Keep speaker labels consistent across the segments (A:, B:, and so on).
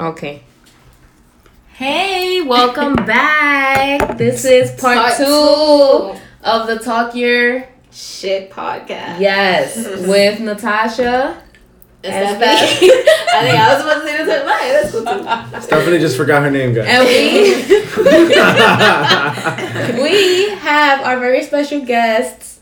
A: Okay. Hey, welcome back. This is part,
B: Part
A: two,
B: two.
A: of the Talk Your
B: Shit podcast.
A: Yes with Natasha. And?
B: I think I was supposed to say this. Right, that's cool too.
C: Stephanie just forgot her name, guys.
A: And we we have our very special guests.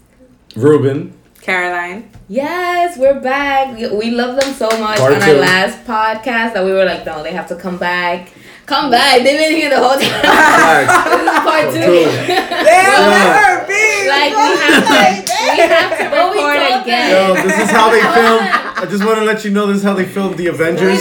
C: Ruben.
D: Caroline.
A: Yes, we're back. We, we love them so much
C: Part
A: on
C: two.
A: our last podcast that we were like, no, they have to come back.
B: Come mm. back. They've been here the whole time. This is part two.
C: Two.
D: Damn,
A: Like we have to, we have to
B: But we
A: record
B: told
A: again.
C: Yo, this is how they film. I just want to let you know this is how they filmed the Avengers.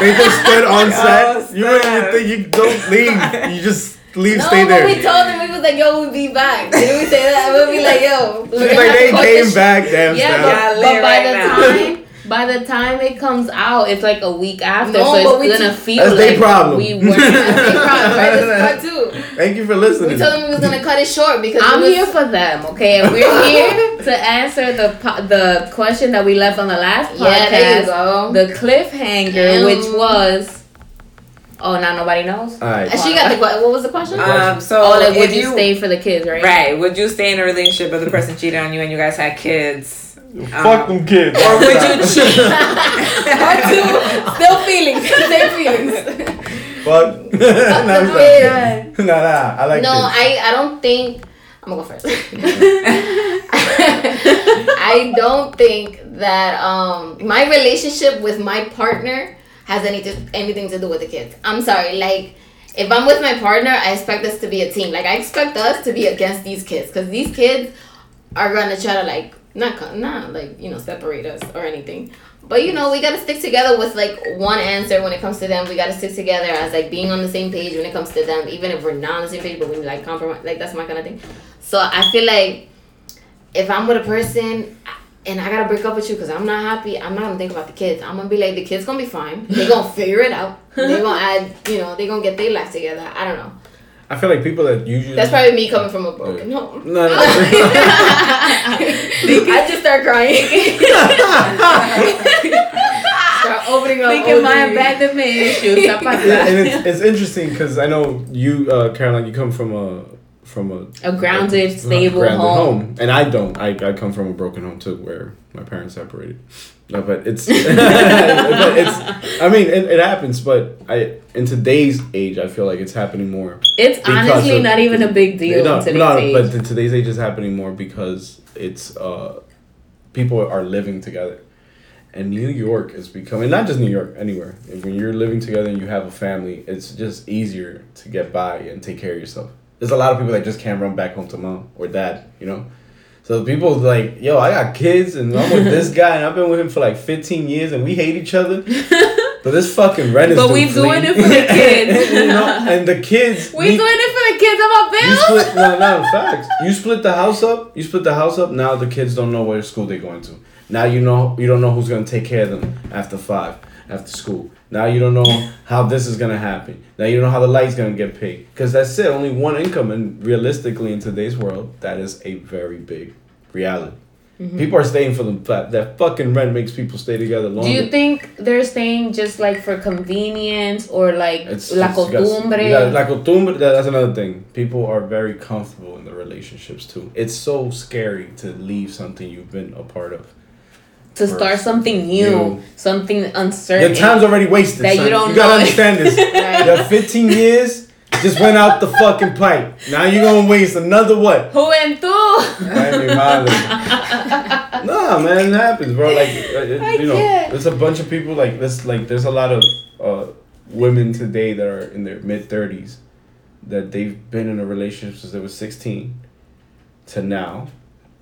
C: They just stood on
D: Oh,
C: set. You really
D: snap.
C: think you don't leave. You just leave,
B: No,
C: stay
B: but
C: there.
B: we told them we was like, yo, we'll be back. Didn't we say that? We'll be like, yo. we're
C: She's like they came
B: this
C: back, damn
A: Yeah, but,
D: Yeah,
A: but by
D: right
A: the
D: now.
A: time by the time it comes out, it's like a week after,
B: No,
A: so
B: but we
A: it's gonna
B: t-
A: feel
C: That's their
A: like
C: problem.
A: we weren't.
B: their problem, right? This is part two.
C: Thank you for listening.
B: We
C: listening.
B: told them we was gonna cut it short because
A: I'm
B: was,
A: here for them, okay? And we're here to answer the po- the question that we left on the last podcast.
B: Yeah, there you go.
A: The cliffhanger,
B: Damn.
A: which was. Oh, now nobody knows.
C: All right.
B: And she got the what was the question?
D: Um, so
A: Oh, like would
D: if
A: you, stay for the kids, right?
D: Right. Would you stay in a relationship if the person cheated on you and you guys had kids?
C: Fuck them kids.
D: Or would you cheat?
B: two. Still feelings. Same feelings.
C: Fuck. nah, we
B: Yeah.
C: done. nah, nah. I like
B: No,
C: kids.
B: I, I don't think I'm gonna go first. I don't think that um my relationship with my partner has anything anything to do with the kids. I'm sorry, like if I'm with my partner, I expect us to be a team. Like I expect us to be against these kids because these kids are gonna try to like not not like you know separate us or anything. But you know we gotta stick together with like one answer when it comes to them. We gotta stick together as like being on the same page when it comes to them, even if we're not on the same page. But we like compromise, like that's my kind of thing. So I feel like if I'm with a person and I gotta break up with you because I'm not happy, I'm not gonna think about the kids. I'm gonna be like the kids gonna be fine. They gonna figure it out. They gonna add, you know, they gonna get their life together. I don't know.
C: I feel like people that usually.
B: That's probably me coming from a broken home.
C: No, no.
B: I just start crying. start opening up.
A: Thinking my abandonment issues. está
C: Yeah,
A: pasando.
C: and it's, it's interesting because I know you, uh, Caroline, you come from a from a
A: A grounded, stable
C: grounded
A: home.
C: and I don't. I, I come from a broken home too, where my parents separated. No, but it's, but it's. I mean, it, it happens, but I in today's age, I feel like it's happening more.
A: It's honestly
C: of-
A: not even a big deal
C: no,
A: in today's
C: no,
A: age.
C: but in today's age is happening more because it's uh, people are living together, and New York is becoming not just New York, anywhere. When you're living together and you have a family, it's just easier to get by and take care of yourself. There's a lot of people that just can't run back home to mom or dad, you know. So people like, yo, I got kids and I'm with this guy and I've been with him for like 15 years and we hate each other. But this fucking rent is
A: But we doing
C: me.
A: it for the kids.
C: you know, and the kids.
A: we
C: need-
A: doing it for the kids. I'm a
C: you
A: bill.
C: split no no facts. You split the house up. You split the house up. Now the kids don't know where school they're going to. Now you know you don't know who's gonna take care of them after five after school. Now you don't know how this is gonna happen. Now you don't know how the light's gonna get paid. Cause that's it. Only one income, and realistically in today's world, that is a very big reality.
A: Mm-hmm.
C: People are staying for the that, that fucking rent makes people stay together longer.
A: Do you think they're staying just like for convenience or like
C: It's
A: la
C: it's-
A: costumbre?
C: gotta- la costumbre. that- That's another thing. People are very comfortable in the relationships too. It's so scary to leave something you've been a part of.
A: To start something new,
C: New.
A: something uncertain.
C: Your time's already wasted.
A: That
C: son.
A: you don't
C: You
A: gotta
C: understand this.
B: Right.
C: Your 15 years just went out the fucking pipe. Now you're gonna waste another what?
A: Juventud.
C: Ay, mi madre. nah, man, it happens, bro. Like, uh, it- you know,
A: can't.
C: there's a bunch of people like this. Like, there's a lot of uh, women today that are in their mid 30s that they've been in a relationship since they were 16 to now,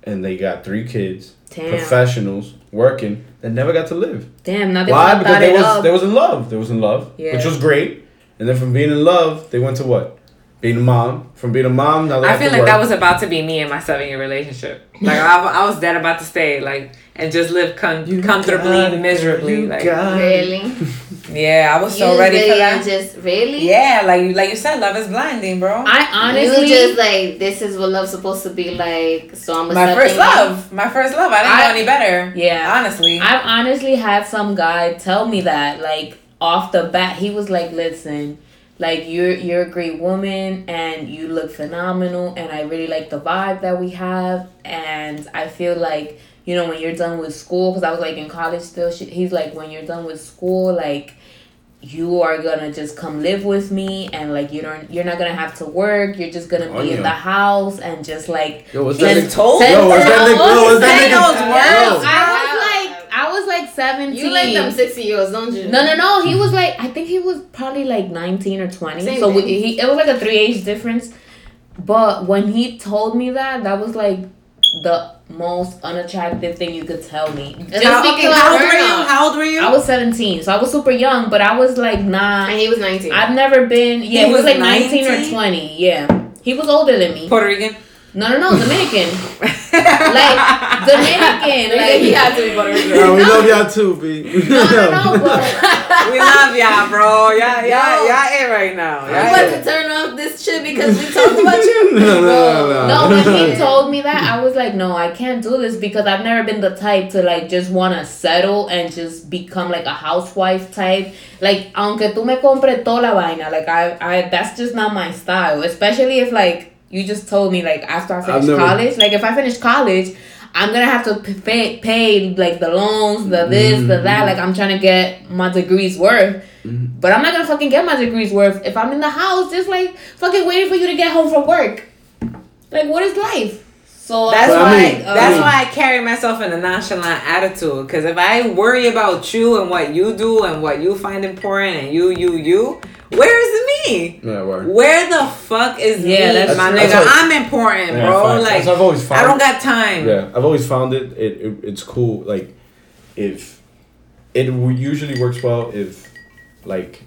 C: and they got three kids,
A: Damn.
C: professionals working that never got to live.
A: Damn, they
C: Why? Because they was
A: up.
C: they was in love. They was in love,
A: Yeah.
C: which was great. And then from being in love, they went to what? Being a mom. From being a mom, now they
D: I
C: have
D: feel like
C: work.
D: that was about to be me in my seven year relationship. Like I, I was dead about to stay, like and just live con-
C: You
D: comfortably,
C: got it,
D: miserably.
C: you
D: Like
C: got.
B: Really?
D: yeah, I was so
B: You
D: ready for
B: really
D: that.
B: Just really?
D: Yeah, like you like you said, love is blinding, bro.
A: I honestly,
B: you just like this is what love's supposed to be like. So I'm
D: my first
B: accepting
D: love, my first love. I didn't
A: I-
D: know any better.
A: yeah.
D: honestly.
A: I've honestly had some guy tell me that, like, off the bat, he was like, "Listen, like you're you're a great woman and you look phenomenal, and I really like the vibe that we have, and I feel like." You know, when you're done with school, because I was like in college still. she- He's like, when you're done with school, like you are gonna just come live with me and like you don't you're not gonna have to work you're just gonna be
C: Oh,
A: in the house and just like
C: Yo, what's that?
D: told
C: Yo, what's that
A: send-
C: nigga? Yo, what's that
D: Say
C: nigga?
D: those words.
C: Yo.
A: I was like I was like 17
B: You like them sixty years, don't you?
A: no no no he was like I think he was probably like 19 or 20
B: Same
A: so we, he it was like a three age difference but when he told me that that was like the most unattractive thing you could tell me just
D: how,
A: because
D: okay, how old were you? How old were you?
A: I was 17 so I was super young but I was like nah
B: And he was nineteen.
A: I've never been. Yeah,
D: He
A: he, was,
D: was
A: like nineteen
D: 19?
A: or twenty. Yeah, he was older than me.
D: Puerto Rican.
A: No, no, no, Dominican. like Dominican.
B: Like,
A: Like
B: he had to be Puerto Rican.
C: Yo, we love y'all too, B.
A: No, no, no. But
D: we love y'all, bro. Y'all, y'all, y'all it right now.
B: You
D: Y'all
B: about
D: it.
B: to turn off this shit because we talked about you?
C: no, no, no,
A: no,
C: no.
A: when he told me that, I was like, no, I can't do this because I've never been the type to like just want to settle and just become like a housewife type. Like, aunque tú me compres toda la vaina, like I, I, that's just not my style. Especially if like you just told me like after I finish
C: never-
A: college, like if I finish college. I'm gonna have to pay, pay like the loans, the this, the
C: Mm-hmm.
A: that. Like I'm trying to get my degrees worth, but I'm not gonna fucking get my degrees worth if I'm in the house just like fucking waiting for you to get home from work. Like what is life? So
D: That's
C: But I
D: why.
C: mean-
D: that's
C: I mean-
D: why I carry myself in a nonchalant attitude. Because if I worry about you and what you do and what you find important and you, you, you, where is me?
C: Yeah, word.
D: Where the fuck is
A: Yeah,
D: me,
A: that's
D: my nigga?
C: That's what-
D: I'm important,
C: Yeah,
D: bro.
C: facts.
D: Like
C: I've always found.
D: I don't got time.
C: Yeah, I've always found it. It, it it's cool. Like, if it usually works well if, like,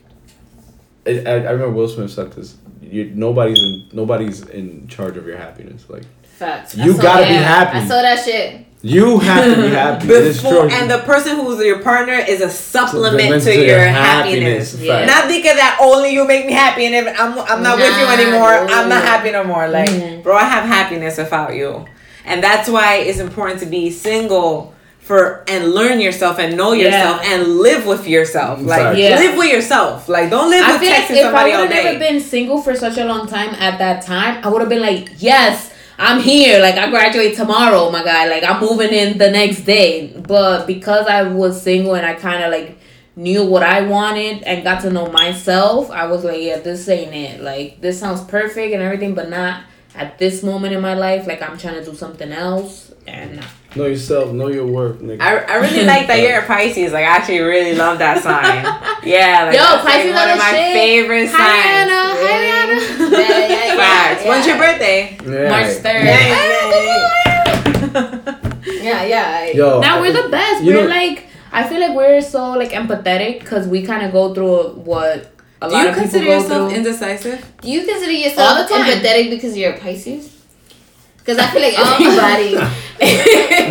C: it, I, I remember Will Smith said this. You, nobody's in nobody's in charge of your happiness. Like,
B: Facts.
C: You
B: saw
C: gotta
B: that.
C: be happy.
B: I saw that shit.
C: you have to be happy.
D: Before,
C: true.
D: and the person who's your partner is a supplement
C: Supplement
D: to, your, happiness.
A: Yeah.
D: Not thinking that only you make me happy, and if I'm I'm not with you
B: Nah,
D: anymore, I'm not happy no more. Like,
A: Mhm.
D: bro, I have happiness without you, and that's why it's important to be single for and learn yourself and know
A: Yeah.
D: yourself and live with yourself. Like,
A: Yeah.
D: live with yourself. Like, don't live
A: I
D: with
A: feel like
D: texting
A: if I would have never been single for such a long time at that time, I would have been like, yes, I'm here. Like I graduate tomorrow, my guy. Like I'm moving in the next day. But because I was single and I kind of like knew what I wanted and got to know myself, I was like, yeah, this ain't it. Like this sounds perfect and everything, but not at this moment in my life. Like I'm trying to do something else, and
C: know yourself. Know your worth, nigga.
D: I, I really like that you're a Pisces. Like, I actually really love that sign. Yeah, like,
A: Yo,
D: that's like
A: Pisces
D: one of my
A: shit.
D: favorite
A: Hi,
D: signs.
A: Anna. Hi, Anna.
B: Yeah, yeah, yeah,
D: Facts.
B: yeah.
D: When's your birthday?
C: yeah.
A: March third.
B: Yeah, yeah. I-
C: Yo,
A: now we're the best. We're
C: know-
A: like, I feel like we're so like empathetic because we kind of go through what a
D: Do
A: lot
D: you
A: of people
D: consider yourself indecisive?
B: Do you consider
A: All
B: yourself
A: the time.
B: empathetic because you're a Pisces? Because I feel like everybody.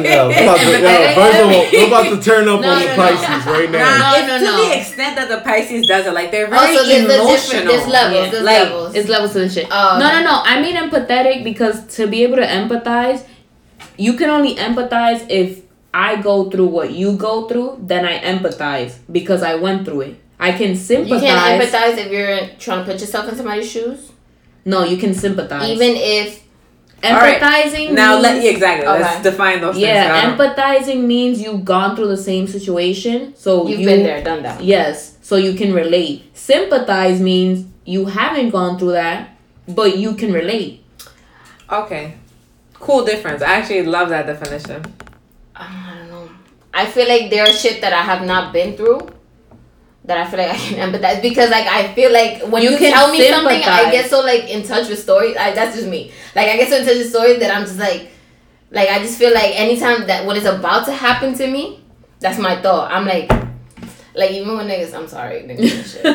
C: Yo, we're about to, yo, first of all, we're about to turn up
A: No,
C: on the
A: no, no.
C: Pisces right now.
A: No,
D: no,
A: no,
D: to
A: no.
D: the extent that the Pisces does it. Like they're oh, very
B: also, there's, there's
D: emotional.
B: different, there's levels. There's
D: Like,
B: levels.
A: It's levels to the shit.
B: Oh,
A: no,
B: okay.
A: no, no. I mean empathetic because to be able to empathize, you can only empathize if I go through what you go through. Then I empathize because I went through it. I can sympathize.
B: you
A: sympathize.
B: can't empathize if you're trying to put yourself in somebody's shoes.
A: No, you can sympathize.
B: Even if.
D: Alright,
A: empathizing.
D: Now,
A: means,
D: let yeah, exactly.
B: Okay.
D: Let's define those
A: Yeah,
D: things. now.
A: empathizing means you've gone through the same situation, so
B: You've
A: you
B: been there, done that.
A: Yes, so you can relate. Sympathize means you haven't gone through that, but you can relate.
D: Okay. Cool difference. I actually love that definition.
B: Um, I don't know. I feel like there's shit that I have not been through that I feel like I can empathize because like I feel like when
A: You
B: you, tell me something, I get so like in touch with stories. I, that's just me. Like I get so in touch with stories that I'm just like, like I just feel like anytime that what is about to happen to me, that's my thought. I'm like. Like even when niggas, I'm sorry, niggas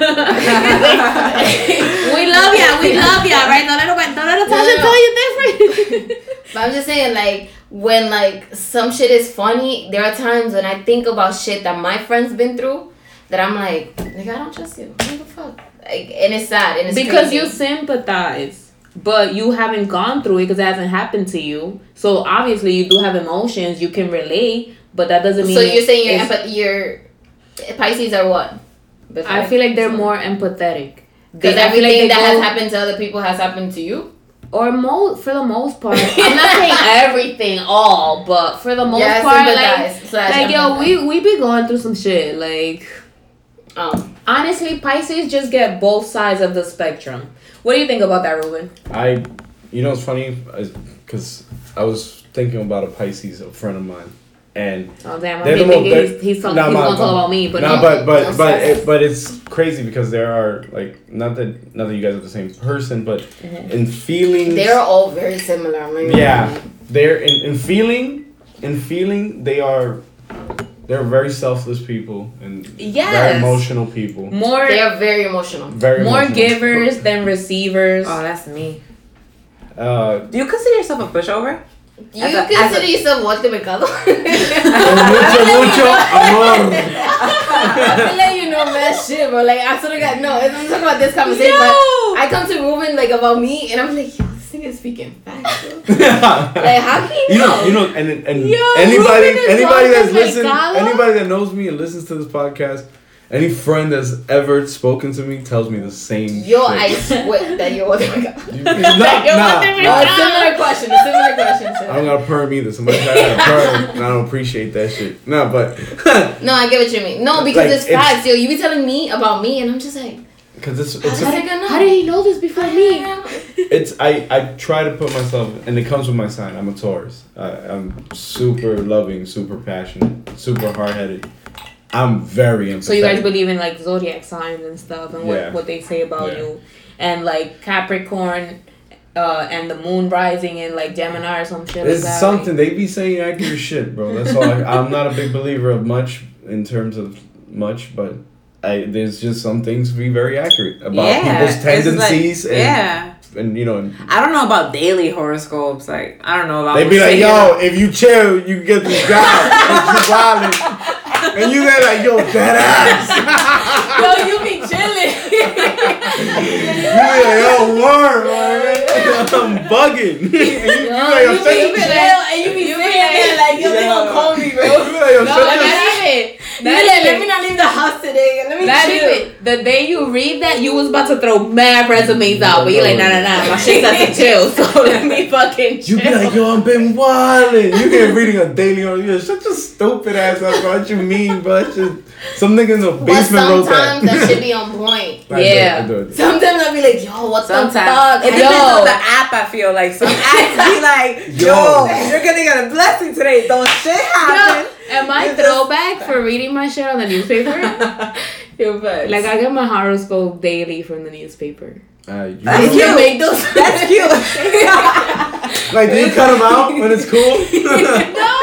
A: we love ya, we love ya, right? Don't let nobody, don't let Natasha
B: No, no, no.
A: tell you different.
B: But I'm just saying, like, when like some shit is funny, there are times when I think about shit that my friends been through that I'm like, nigga, I don't trust you. What the fuck? Like, and it's sad and it's
A: because
B: crazy.
A: you sympathize, but you haven't gone through it because it hasn't happened to you. So obviously you do have emotions, you can relate, but that doesn't mean.
B: So you're saying your empath- your Pisces are what?
A: I feel like they're more empathetic.
B: because
A: They- I feel like
B: everything
A: they
B: that has happened to other people has happened to you.
A: or mo for the most part. I'm not saying everything all, but for the most
B: Yeah,
A: part, like, like yo, we we be going through some shit. Like
B: Um,
A: honestly, Pisces just get both sides of the spectrum. What do you think about that, Ruben?
C: I, you know, it's funny, because I was thinking about a Pisces, a friend of mine, and
A: Oh damn,
C: They're
A: I'm
C: the mo- they're-
A: he's he's, talk,
C: Nah,
A: he's
C: my-
A: gonna talk about me, but
C: no,
A: no.
C: but but
B: I'm
C: but it, but it's crazy because there are like not that not that you guys are the same person, but
A: Mhm.
C: in feelings,
B: they're all very similar. I'm not even
C: yeah, they're in, in feeling, in feeling they are, they're very selfless people and
A: Yes.
C: very emotional people,
A: more
B: they are very emotional.
C: very
A: more
C: emotional.
A: givers than receivers.
D: Oh, that's me.
C: Uh,
D: Do you consider yourself a pushover?
B: You
D: As a-
B: consider
D: a-
B: yourself what the mercado?
C: mucho mucho amor.
B: I let you know mad shit, bro. Like I sort of got no. I'm talking about this conversation,
A: Yo!
B: but I come to Ruben like about me, and I'm like, yo, this thing is speaking facts. Like how can you
C: You
B: know?
C: know, you know, and and
A: Yo,
C: anybody, anybody that's
A: the
C: listened, anybody that knows me and listens to this podcast, any friend that's ever spoken to me tells me the same.
B: Yo,
C: shit.
B: I swear that you're what the mercado.
C: You- nah, nah,
A: the
C: nah.
B: Oh, a similar question. It's a similar question.
C: I don't got a perm either. Somebody had a perm, and I don't appreciate that shit. No, but
B: No, I get what you mean. No, because
C: Like,
B: it's
C: it's-
B: facts. Yo, you be telling me about me, and I'm just like,
C: because it's
B: how
C: it's
B: did I know?
A: How did he know this before me?
C: it's I I try to put myself, and it comes with my sign. I'm a Taurus. I, I'm super loving, super passionate, super hard headed. I'm very empathetic.
A: So you guys believe in like zodiac signs and stuff and what,
C: Yeah.
A: what they say about
C: Yeah.
A: you. And like Capricorn uh and the moon rising in like Gemini or some shit
C: It's
A: like that.
C: something they be saying accurate shit, bro. That's all. I, I'm not a big believer of much in terms of much, but I there's just some things to be very accurate about people's
D: it's like-
C: tendencies and
D: yeah.
C: and you know and
D: I don't know about daily horoscopes. Like I don't know about.
C: they'd be like,
D: saying-
C: yo, if you chill, you can get this job. you wildin', and you there like, yo, that ass.
B: Yo, you be chilling.
C: you be like, yo, word, man. I'm bugging. and you, you like, yo,
B: you
C: shut
B: be
C: your-
B: chill, and you be sitting there like, yo, they gonna call me, bro.
C: you be like, yo,
A: No,
C: shut
A: like,
C: your-
A: not even.
B: You be like, let me not leave the house today. Let me
A: Not
B: chill.
A: even. The day you read that, you was about to throw mad resumes out, but you're like, nah, nah, nah, my shit's at the chill, so let me fucking chill.
C: You be like, yo, I've been wildin'. You get reading a daily on you. Shut your stupid ass up, bro. What you mean, bro? It's just- Some nigga in the basement wrote
B: sometimes
C: that.
B: that should be on point.
C: I do it,
A: Yeah.
C: I do it.
B: Sometimes I'll be like, yo, what the fuck?
D: Sometimes it
A: Yo.
D: depends on the app. I feel like some apps be like,
C: Yo.
D: yo, you're gonna get a blessing today. Don't shit happen.
A: Yo, am I throwback for reading my shit on the newspaper?
B: Yo, facts.
A: like I get my horoscope daily from the newspaper.
C: Uh, you
D: That's
C: know-
D: cute.
B: make those.
D: That's cute.
C: like, do you cut them out when it's cool?
A: No,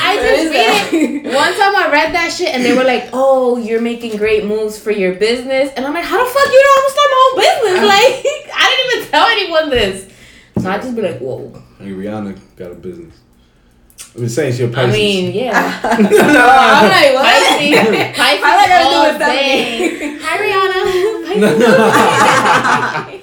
A: I just read it. One time I read that shit and they were like, "Oh, you're making great moves for your business," and I'm like, "How the fuck you know I'm gonna start my own business? Like, I didn't even tell anyone this." So I just be like, "Whoa."
C: hey, Rihanna got a business. I was saying she a Pisces.
A: I mean, yeah.
B: I'm like, what?
A: Pisces, Pisces
B: How that
A: all
B: gotta do with
A: day. Hi, Rihanna.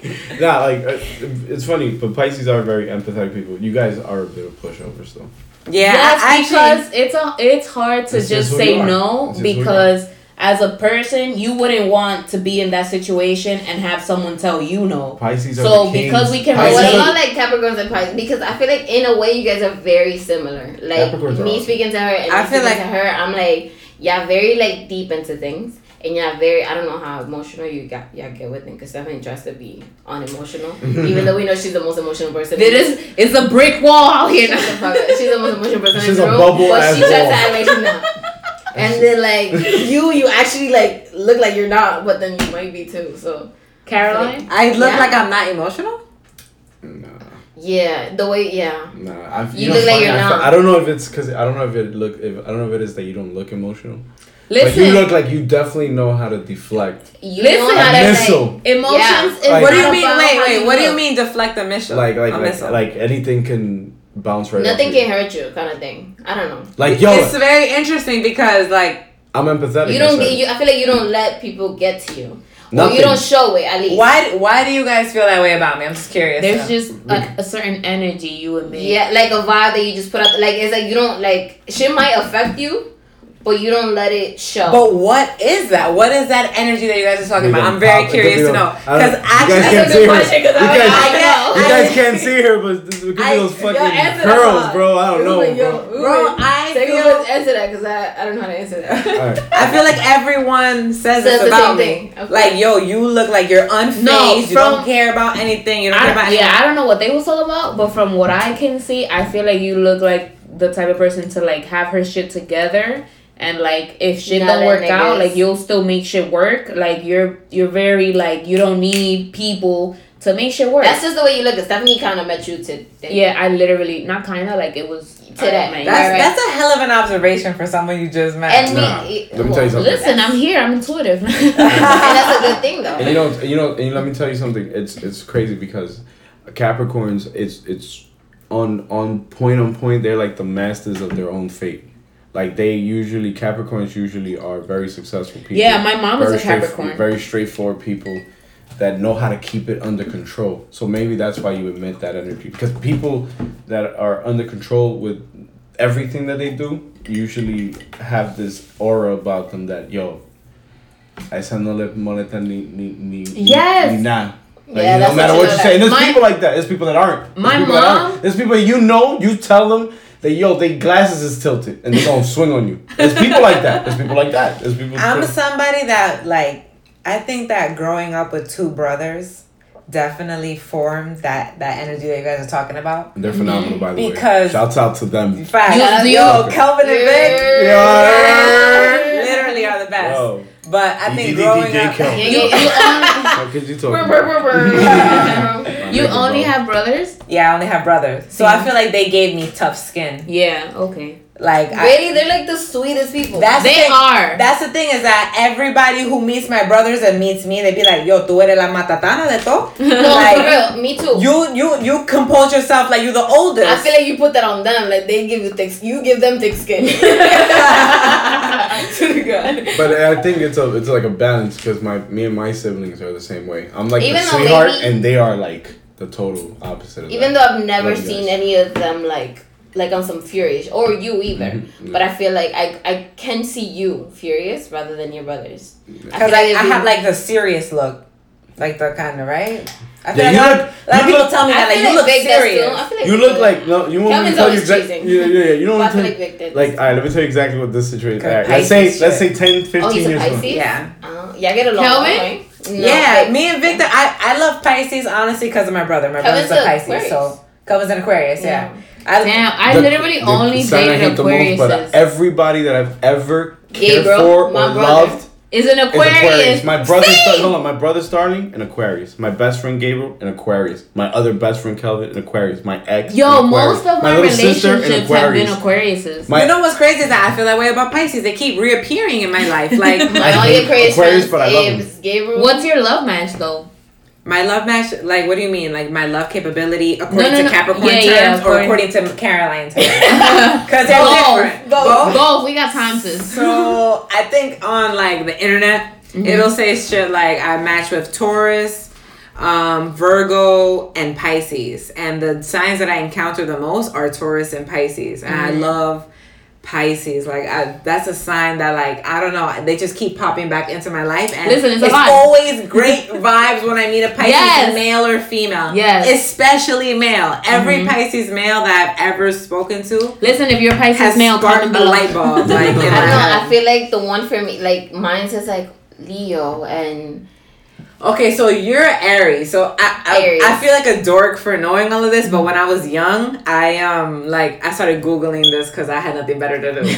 A: Pisces.
C: nah, like uh, it's funny, but Pisces are very empathetic people. You guys are a bit of pushovers, though.
D: Yeah,
A: yes,
D: I,
A: because it's a it's hard to
C: It's
A: just
C: just
A: say no
C: It's just who you
A: because as a person you wouldn't want to be in that situation and have someone tell you no.
C: Pisces are
A: So,
C: the
A: because we can
B: But
C: Pisces
B: what
A: relate-
C: are-
B: about like Capricorns and Pisces? Because I feel like in a way you guys are very similar. Like me
C: awesome.
B: speaking to her and
D: I
B: I
D: feel
B: feel
D: like-
B: to her, I'm like, yeah, very like deep into things. And yeah, very. I don't know how emotional you got. Yeah, get with it because Stephanie tries to be unemotional, mm-hmm. even though we know she's the most emotional person.
A: It is it's a brick wall out here.
B: Shut the. She's the most emotional person
C: She's
B: in the
C: a
B: room,
C: bubble
B: but
C: ass
B: she tries
C: wall.
B: to act like she's not. And then like you, you actually like look like you're not, but then you might be too. So
A: Caroline?
D: I look
B: Yeah.
D: like I'm not emotional.
C: Nah,
B: yeah, the way yeah.
C: nah. I've,
B: You
C: know,
B: look like
C: funny,
B: you're
C: I,
B: not.
C: I don't know if it's because I don't know if it look. If I don't know if it is that you don't look emotional.
A: Listen,
C: But you look like you definitely know how to deflect.
B: You
A: Listen,
B: know how to
C: a
B: like,
C: missile.
A: emotions
B: Yeah.
A: is
C: Like-
D: What do you mean?
A: about
D: Wait, wait. What do you mean deflect a missile?
C: Like like
D: a
C: like,
D: missile.
C: like anything can bounce right.
B: nothing
C: off you.
B: can hurt you, kind of thing. I don't know.
C: Like yo,
D: it's very interesting because like
C: I'm empathetic.
B: You don't
C: I
B: get. You, I feel like you don't let people get to you. Or
C: Nothing.
B: you don't show it at least.
D: why why do you guys feel that way about me? I'm just curious.
A: There's
D: though.
A: just a, a certain energy you emit.
B: Yeah, like a vibe that you just put out. Like it's like you don't like shit might affect you, but you don't let it show.
D: But what is that? What is that energy that you guys are talking about? I'm very curious to know because actually,
C: guys can't
B: a good question.
C: Because
B: I-
C: guys,
B: I know.
C: you guys can't see her, but this, it could be those fucking
B: answer
C: curls, bro. I don't know,
B: Like, yo,
C: bro.
B: ooh,
D: Bro, I
B: Take
D: feel-
B: a answer that because I, I don't know how to answer that.
C: All right.
D: I feel like everyone says,
B: Says
D: this about
B: same
D: me.
B: thing. Of
D: Like, yo, you look like you're unfazed.
A: No,
D: you don't care about anything. You don't care about
A: I, yeah,
D: anything.
A: I don't know what they was talking about, but from what I can see, I feel like you look like the type of person to like have her shit together and like if shit
B: Not
A: don't
B: let
A: work out, like you'll still make shit work. Like you're you're very like you don't need people to make shit work.
B: That's just the way you look. At stephanie kind of met you today.
A: yeah, I literally not kind of like it was
B: Today.
A: man,
D: That's,
B: Right, right.
D: that's a hell of an observation for someone you just met.
B: And
C: Nah,
B: me,
C: let me tell you something.
A: Listen, I'm here. I'm intuitive.
B: and that's a good thing though.
C: And you know, you know, and let me tell you something. It's it's crazy because Capricorns, it's it's on on point on point. They're like the masters of their own fate. Like they usually Capricorns usually are very successful people.
A: yeah, my mom was
C: very
A: a Capricorn.
C: Very straightforward people that know how to keep it under control. So maybe that's why you emit that energy because people that are under control with everything that they do usually have this aura about them that yo. Esa no le molesta ni ni ni
A: Yes.
C: ni nada. Like,
B: Yeah,
C: no matter
B: what
C: what
B: you
C: say, and there's
A: my-
C: people like that. There's people that aren't. There's
A: My
C: people that aren't.
A: mom-
C: There's people you know. You tell them that yo, they glasses is tilted, and they gonna swing on you. There's people like that. There's people like that. There's people.
D: I'm somebody that like I think that growing up with two brothers definitely formed that that energy that you guys are talking about.
C: They're phenomenal, by the
D: Because-
C: way. Shouts out to them.
D: Fact,
A: You-
D: yo,
A: you-
D: Kelvin and Vic,
C: Yeah.
D: literally are the best.
C: Yo,
D: But I think growing up,
C: Kelvin.
A: You, you only, have brothers.
D: yeah, I only have brothers, so I feel like they gave me tough skin.
A: Yeah. Okay.
D: Like I,
B: Really, they're like the sweetest people.
D: That's the
A: They
D: thing.
A: are.
D: That's the thing is that everybody who meets my brothers and meets me, they be like, "Yo, tú eres la matatana de todo."
B: no,
D: like,
B: for real. Me too.
D: You you you compose yourself like you're the oldest.
B: I feel like you put that on them. Like they give you thick. You give them thick skin. to the God.
C: But I think it's a it's like a balance because my me and my siblings are the same way. I'm like
B: Even
C: the sweetheart,
B: maybe-
C: and they are like the total opposite of
B: Even
C: that.
B: though I've never
C: Love
B: seen
C: guys.
B: any of them like like on some furious or you either.
C: Mhm.
B: But I feel like I I can see you furious rather than your brothers.
D: Because I, I have like the serious look, like the kind of right. I feel
C: Yeah,
D: like
C: you
D: a lot,
C: look-
D: of- a lot of
C: you
D: people
C: look-
D: tell me that like you look serious.
B: too. Like
C: you look like no. You want me to tell you exactly? Yeah, yeah, yeah. You know
B: But I
C: what?
B: feel like Vic.
C: Like, all right, let me tell you exactly what this situation.
D: Okay,
C: All right, let's say,
D: Pisces
C: let's say
D: shit.
C: 10, 15
B: Oh,
C: years from.
D: Yeah.
B: Uh, yeah, I get along.
A: Kelvin?
B: Right? No,
D: yeah,
B: Vic.
D: me and Victor, I, I love Pisces honestly because of my brother. My
B: Kevin's
D: brother's a
B: a
D: Pisces,
B: Aquarius.
D: so Kelvin's an Aquarius. Yeah, I,
A: Damn, I
C: The-
A: literally
C: the
A: only
C: sign I
A: dated
C: hate the most, but everybody that I've ever cared
B: Gabriel,
C: for or loved
A: is an
C: is
A: Aquarius.
C: Aquarius. My brother, Star- hold on, my brother Starling, an Aquarius. My best friend Gabriel, an Aquarius. My other best friend Kelvin, an Aquarius. My ex,
A: Yo,
C: an
A: most of my,
C: little sister, an
A: relationships have been
C: Aquarius.
A: Aquariuses.
C: My-
D: you know what's crazy is that I feel that way about Pisces. They keep reappearing in my life. Like
B: My
C: I
B: only
C: hate
B: Aquarius,
C: Aquarius,
B: friends
C: but I love him.
B: Gabriel.
A: What's your love match though?
D: My love match. Like what do you mean? Like my love capability according
A: No, no,
D: to
A: no.
D: Capricorn
A: Yeah,
D: terms
A: yeah,
D: or
A: according-
D: according to Caroline terms? Because they're
A: Both.
D: different.
B: Both.
A: Both. We got time sis.
D: So I think on like the internet,
A: Mm-hmm.
D: it'll say shit like I match with Taurus, um, Virgo, and Pisces, and the signs that I encounter the most are Taurus and Pisces, and
A: Mm-hmm.
D: I love Pisces. Like I, that's a sign that like I don't know, they just keep popping back into my life, and
A: Listen, it's a
D: always great vibes when I meet a Pisces,
A: Yes.
D: male or female.
A: Yes.
D: especially male. Every
A: Mhm.
D: Pisces male that I've ever spoken to
A: Listen, if you're Pisces
D: has
A: male,
D: sparked
A: comment
D: a
A: below.
D: light bulb. Like
B: I don't know. I feel like the one for me, like mine says like Leo and
D: Okay, so you're Aries. So I, I
B: Aries.
D: I feel like a dork for knowing all of this, but when I was young, I um like I started googling this because I had nothing better to do.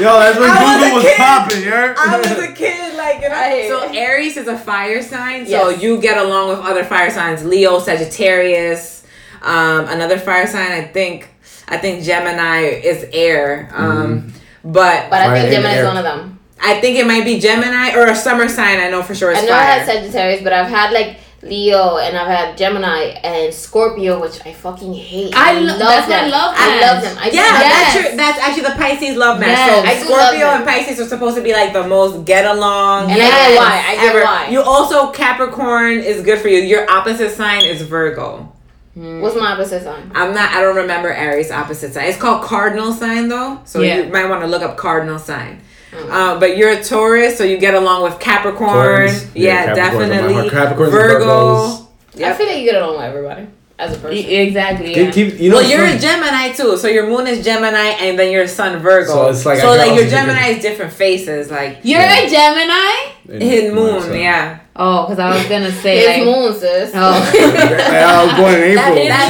C: Yo, that's when
D: I
C: Google
D: a
C: was
D: kid.
C: popping, yeah.
D: I was a kid, like you know. So Aries is a fire sign, so
B: Yes.
D: you get along with other fire signs. Leo, Sagittarius, um, another fire sign. I think I think Gemini is air. Um, but
B: but I think Gemini is one of them.
D: I think it might be Gemini or a summer sign. I know for sure it's
B: I know
D: fire.
B: I had Sagittarius, but I've had like Leo and I've had Gemini and Scorpio, which I fucking hate.
A: I lo- that's my
B: them.
A: love
B: I
A: match.
B: love them. I
D: Yeah,
B: just-
D: that's
A: Yes.
D: true. That's actually the Pisces love match.
A: Yes.
D: So
B: I
D: Scorpio and Pisces are supposed to be like the most get along.
B: And I get why. I get
D: ever.
B: why.
D: You also Capricorn is good for you. Your opposite sign is Virgo. Hmm.
B: What's my opposite sign?
D: I'm not. I don't remember Aries opposite sign. It's called cardinal sign though, so
A: Yeah.
D: you might want to look up cardinal sign.
B: Mm.
D: Uh, but you're a Taurus, so you get along with Capricorn.
C: Taurus.
D: Yeah,
C: Yeah, Capricorns are my
D: definitely.
C: heart. Capricorns and
D: Virgo.
C: Virgos.
B: I feel like you get along with everybody as a person.
A: E- Exactly. Yeah.
C: keep, you know,
D: well, you're
C: some-
D: a Gemini too, so your moon is Gemini, and then your sun Virgo.
C: So it's like
D: so like your
C: also get-
D: Gemini is different faces, like
A: You're
C: Yeah.
A: a Gemini.
C: in
D: his
C: my
D: moon.
C: sign.
D: Yeah.
A: Oh, because I was gonna say
B: His
A: like.
B: moon, sis.
A: Oh.
C: Hey, I was born in April.
B: That-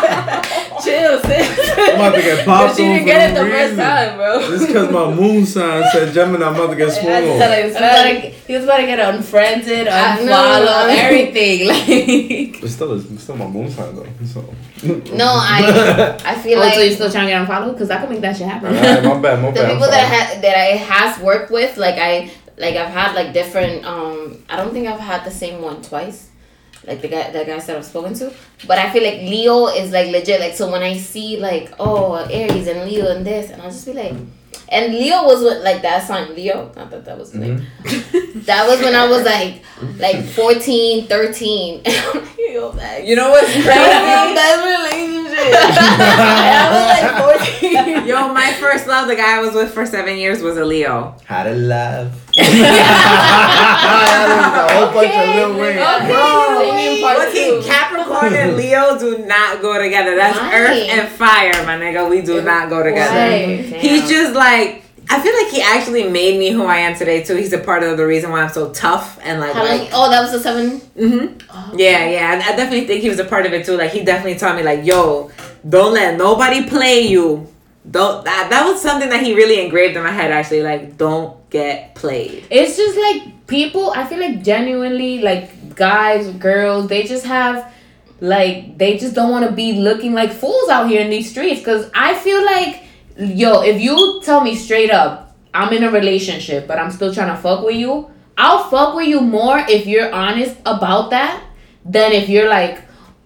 C: Chill.
B: Chill, sis.
C: I'm about to get
B: But
C: popped
B: she
C: on
B: didn't get it
C: no
B: the first
C: reason.
B: time, bro.
C: This because my moon sign said Gemini, I'm about to get
B: I just
C: swung
B: said
C: on.
B: it
A: He was, about to, he was about to get unfriended,
B: I know,
A: unfollow,
B: I
A: everything. Like,
C: But still, it's still my moon sign though. So.
B: No, I I feel
A: oh,
B: like
A: so you still trying to get unfollowed? Because I can make that shit happen.
C: Alright, my bad, my
B: the
C: bad. I'm
B: people that I
C: sorry.
B: that I has worked with, like I like I've had like different um I don't think I've had the same one twice. Like the guy the guys that I've spoken to. But I feel like Leo is like legit. Like so when I see like, oh Aries and Leo and this and I'll just be like and Leo was with like that sign Leo. Not that that was his name.
C: Mm-hmm.
B: That was when I was like like 14, 13. And I'm like, yo, that
D: You know what's crazy?
B: Best relationship. and I was like 14.
D: Yo, my first love, the guy I was with for seven years, was a Leo.
C: How to love. that a whole bunch of Lil Wayne.
B: Okay,
C: Bro.
B: singing part
D: What's he?
B: two.
D: Capricorn and Leo do not go together. That's
B: Why?
D: earth and fire, my nigga. We do not go together.
B: Why?
D: He's just like I feel like he actually made me who I am today too. He's a part of the reason why I'm so tough and like.
B: How long?
D: like
B: Oh, that was the seven.
D: hmm
B: Oh.
D: Yeah, yeah. I, I definitely think he was a part of it too. Like he definitely taught me like, yo, don't let nobody play you. Don't that that was something that he really engraved in my head actually. Like, don't get played.
A: It's just like people. I feel like genuinely, like guys, girls, they just have like they just don't want to be looking like fools out here in these streets. Cause I feel like, yo, if you tell me straight up, I'm in a relationship, but I'm still trying to fuck with you. I'll fuck with you more if you're honest about that than if you're like,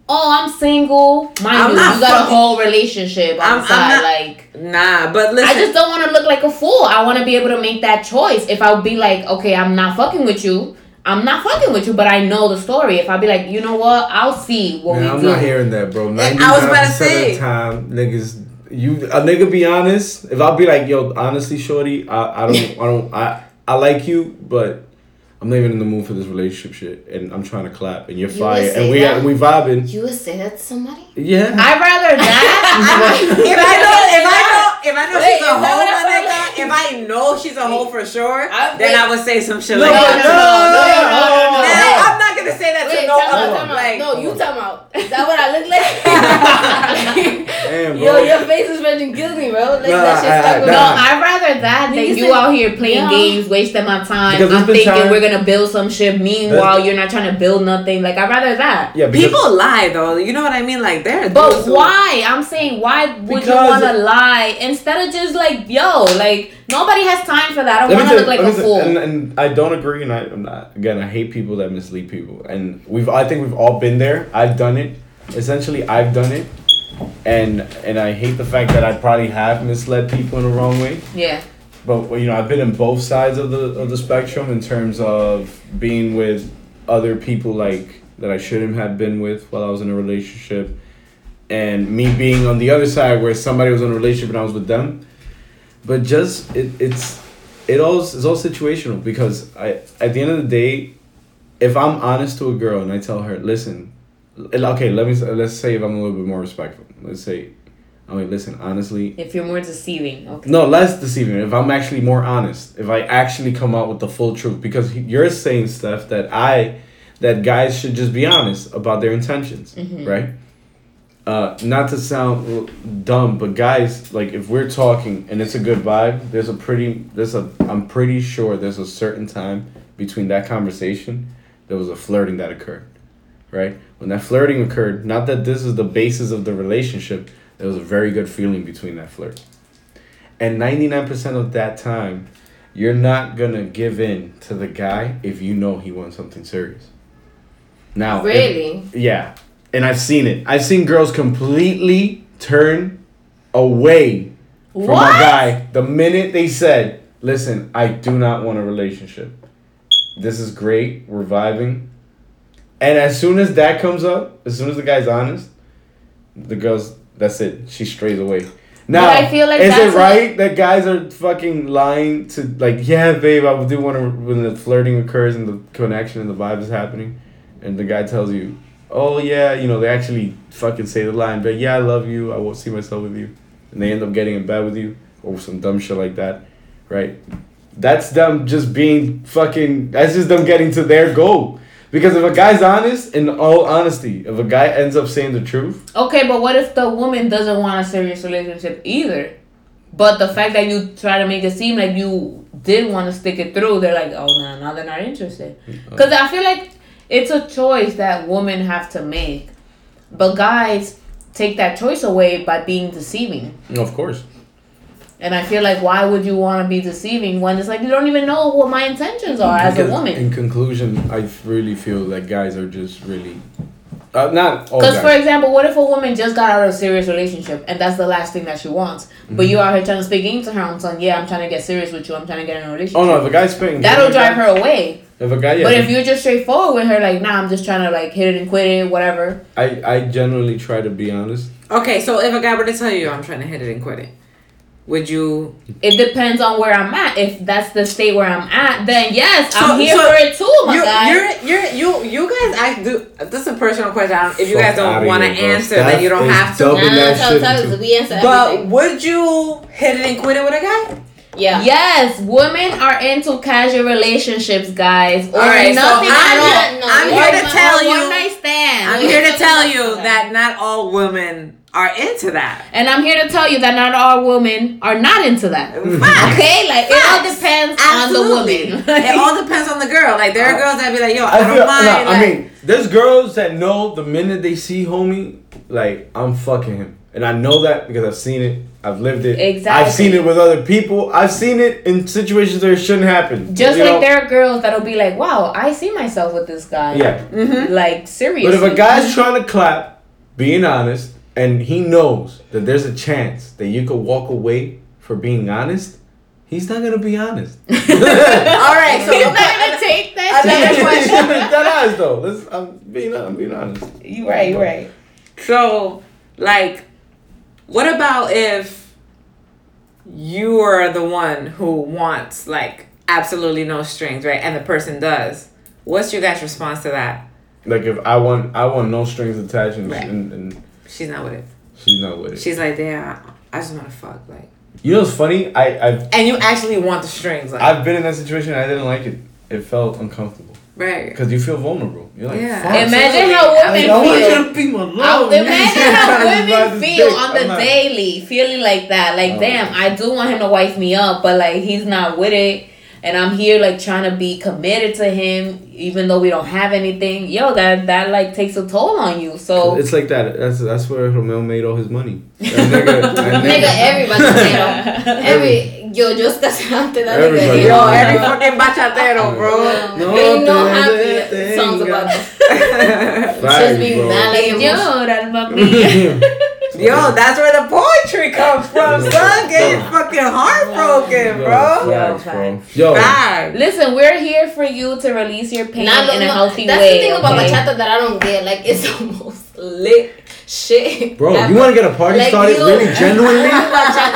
A: oh, I'm single. Mind
D: I'm
A: you,
D: not
A: you got
D: fucking-
A: a whole relationship on
D: I'm-
A: the
D: I'm
A: side.
D: not-
A: like,
D: Nah, but listen.
A: I just don't want to look like a fool. I want to be able to make that choice. If I'll be like, okay, I'm not fucking with you. I'm not fucking with you, but I know the story. If I'll be like, you know what, I'll see what
C: Man,
A: we
C: I'm
A: do.
C: not hearing that, bro.
D: I was about to say.
C: time, niggas, you a nigga be honest. If I'll be like, yo, honestly, shorty, I, I don't, I don't, I, I like you, but I'm not even in the mood for this relationship shit, and I'm trying to clap, and you're
B: You
C: fire, and we
B: that?
C: we vibing.
B: You would say that to somebody?
C: Yeah.
A: I'd rather that.
D: if I know, if I know, if I know
B: Wait,
D: she's a
B: is that
D: hoe, my nigga,
B: sound
D: if I know she's a hoe for sure,
B: I-
D: then
B: wait.
D: I would say some shit
C: No,
D: like
C: no,
D: that.
C: no, no, no, no, no.
D: Nah, I'm not gonna say that
B: Wait,
D: to no
B: time
D: other.
B: out.
D: Like,
B: no, you time about? Is that what I look like?
C: Damn.
B: Yo, your face is making guilty, bro. Like
C: Nah,
B: that shit
C: I-
B: stuck
C: I-
B: with
A: no,
C: nah.
B: me.
A: I'd rather that than
B: Niggas
A: you
B: say-
A: out here playing
B: Yeah.
A: games, wasting my time.
C: Because
A: I'm thinking
C: time-
A: we're gonna build some shit. Meanwhile, you're not trying to build nothing. Like I'd rather that.
C: Yeah, because,
D: people lie though. You know what I mean? Like, they're
A: But
D: dudes
A: why? I'm saying, why would you want to lie instead of just like, yo, like nobody has time for that. I don't want to look like a
C: me
A: fool.
C: And, and I don't agree, and I, I'm not. Again, I hate people that mislead people, and we've. I think we've all been there. I've done it. Essentially, I've done it, and and I hate the fact that I probably have misled people in the wrong way.
A: yeah.
C: But you know, I've been in both sides of the of the spectrum in terms of being with other people like that I shouldn't have been with while I was in a relationship, and me being on the other side where somebody was in a relationship and I was with them. But just it, it's it all it's all situational because I at the end of the day, if I'm honest to a girl and I tell her, listen, okay, let me let's say if I'm a little bit more respectful. Let's say, I mean, listen, honestly,
A: If you're more deceiving, okay.
C: no, less deceiving. If I'm actually more honest, if I actually come out with the full truth, because you're saying stuff that I, that guys should just be honest about their intentions,
A: Mhm.
C: right? Uh, not to sound dumb, but guys, like if we're talking and it's a good vibe, there's a pretty, there's a, I'm pretty sure there's a certain time between that conversation, there was a flirting that occurred, right? When that flirting occurred, not that this is the basis of the relationship, there was a very good feeling between that flirt. And 99% of that time, you're not going to give in to the guy if you know he wants something serious. Now, if-
B: Really?
C: yeah. And I've seen it. I've seen girls completely turn away from
A: What?
C: a guy the minute they said, "Listen, I do not want a relationship. This is great. We're vibing, And as soon as that comes up, as soon as the guy's honest, the girl's that's it. She strays away. Now,
A: But I feel like
C: is it right that guys are fucking lying to like, yeah, babe, I do want to when the flirting occurs and the connection and the vibe is happening, and the guy tells you, oh yeah, you know they actually fucking say the line, but yeah, I love you, I won't see myself with you, and they end up getting in bed with you or some dumb shit like that, right? That's them just being fucking. That's just them getting to their goal. Because if a guy's honest, in all honesty, if a guy ends up saying the truth,
A: Okay, but what if the woman doesn't want a serious relationship either? But the fact that you try to make it seem like you did want to stick it through, they're like, oh no, now they're not interested. Mm-hmm. Because I feel like it's a choice that women have to make, but guys take that choice away by being deceiving.
C: of course.
A: And I feel like why would you want to be deceiving when it's like you don't even know what my intentions are as a woman?
C: In conclusion, I really feel like guys are just really, uh, not
A: Because, for example, what if a woman just got out of a serious relationship and that's the last thing that she wants? But
C: Mm-hmm.
A: you are here trying to speak game to her and son, yeah, I'm trying to get serious with you, I'm trying to get in a relationship.
C: oh no, if a guy's paying,
A: That'll drive her away.
C: If a guy, yeah,
A: But if you're just straightforward with her, like, nah, I'm just trying to like hit it and quit it, whatever.
C: I I generally try to be honest.
D: Okay, so if a guy were to tell you I'm trying to hit it and quit it, would you?
A: It depends on where I'm at. If that's the state where I'm at, then yes,
D: So-
A: I'm here
D: so
A: for it too, my
D: you,
A: guy.
D: you're you're you you guys I do. This is a personal question. If you
C: Fuck
D: guys don't want to
C: here, bro.
D: answer, then you don't have to.
C: dumb.
B: Nah,
C: Open that
B: tell, tell us. We answer
D: But
B: everything.
D: would you hit it and quit it with a guy?
B: Yeah.
A: Yes, women are into casual relationships, guys. Or
D: All right, so I'm
A: at all.
D: here-
B: No,
D: I'm here to tell you.
A: One night stand.
D: I'm here to tell you that not all women are into that.
A: And I'm here to tell you that not all women are not into that.
D: Facts.
A: Okay, like it all depends
D: Absolutely.
A: on the woman.
D: it all depends on the girl. Like there are girls that be like, yo, I,
C: I
D: don't
C: feel,
D: mind.
C: nah, I
D: like-
C: mean, there's girls that know the minute they see homie, like I'm fucking him, and I know that because I've seen it, I've lived it,
A: Exactly.
C: I've seen it with other people, I've seen it in situations where it shouldn't happen.
A: Just
C: you
A: like
C: know?
A: there are girls that'll be like, "Wow, I see myself with this guy."
C: yeah.
D: Mhm.
A: Like seriously.
C: But if a guy's trying to clap, being honest, and he knows that there's a chance that you could walk away for being honest, he's not gonna be honest.
D: all right, so
A: he's not gonna take that.
D: Another
A: shit.
D: question.
C: that eyes though. Let's, I'm being, I'm being honest.
A: You right, you right.
D: So, like, what about if you are the one who wants like absolutely no strings, right? And the person does. What's your guys' response to that?
C: Like if I want, I want no strings attached, and,
D: Right.
C: and, and
D: She's not with it.
C: she's not with it.
D: She's like, damn, I just want to fuck, like.
C: You know what's funny? I, I've
D: And you actually want the strings, like.
C: I've been in that situation. and I didn't like it. It felt uncomfortable
D: right.
C: because you feel vulnerable. You're like,
D: Yeah.
C: fuck.
A: Imagine
D: Absolutely.
A: how women
C: I want you
A: feel.
C: to be my love.
A: I'll- Imagine how
C: trying to ride
A: women feel on
C: I'm
A: the
C: not-
A: daily, feeling like that. Like,
C: Oh.
A: damn, I do want him to wife me up, but like he's not with it, and I'm here like trying to be committed to him, even though we don't have anything. Yo, that that like takes a toll on you. So
C: It's like that. That's that's where Romeo made all his money. Nigga,
B: Nigga, everybody. Every yo, just casante that nigga.
C: Everybody.
D: Yo, every fucking bachatero, bro.
C: No
B: Ain't no
C: te
B: happy songs about this. Just be mad like emotion.
A: Lloran, mami.
D: Yo, that's where the poetry comes from, son. Get your fucking heartbroken, bro.
C: Facts, bro. Yo,
D: Bad.
A: Listen, we're here for you to release your pain
B: Nah, no,
A: in a
B: no,
A: healthy
B: That's
A: way.
B: the thing about
A: okay?
B: bachata that I don't get. Like, it's almost most lit shit.
C: bro, you want to get a party
B: Like,
C: started
B: you-
C: really genuinely?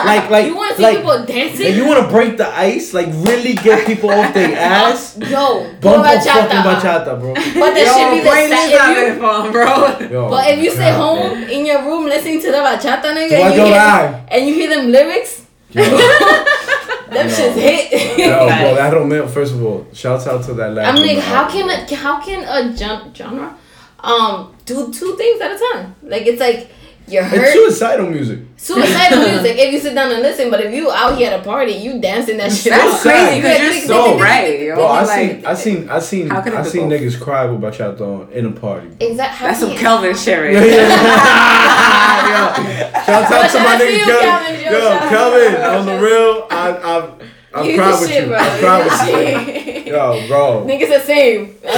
C: Like, like,
B: you want to see
C: like,
B: people dancing?
C: like, you want to break the ice? Like, really get people off their ass?
B: Yo,
C: Bump
B: bachata.
C: fucking bachata, bro.
B: But that should be the
D: play
B: sa-
D: this on
B: if you,
D: phone, bro.
C: Yo,
B: But if you stay
C: God,
B: home
C: man.
B: in your room listening to the bachata, nigga,
C: Tú vas a
B: and you, hear, and you hear them lyrics, them
C: No.
B: shit's hit.
C: yo, bro, that Romeo, first of all, shouts out to that last
B: I'm like, how can a how can a gen- genre um do two things at a time? Like it's like you're hurt.
C: It's suicidal music.
B: suicidal music. If you sit down and listen, but if you out here at a party, you dancing that shit.
D: That's
B: out.
D: crazy because you're so
B: click, click,
D: right,
B: click,
D: yo.
C: Bro, I
D: like,
C: seen, I seen, I seen,
D: How can it
C: I
D: be
C: seen
D: both?
C: niggas cry with bachata on in a party.
B: Exactly.
D: That's some Kelvin shit right
C: Yeah,
D: there.
C: yeah. Yo, out to my nigga Kelvin.
B: Yo,
C: Yo,
B: shout out.
C: Kelvin, on the real, I, I, I'm proud
B: the
C: with you. I'm proud
B: You
C: with you. Yo, bro.
B: Niggas the same.
C: Same.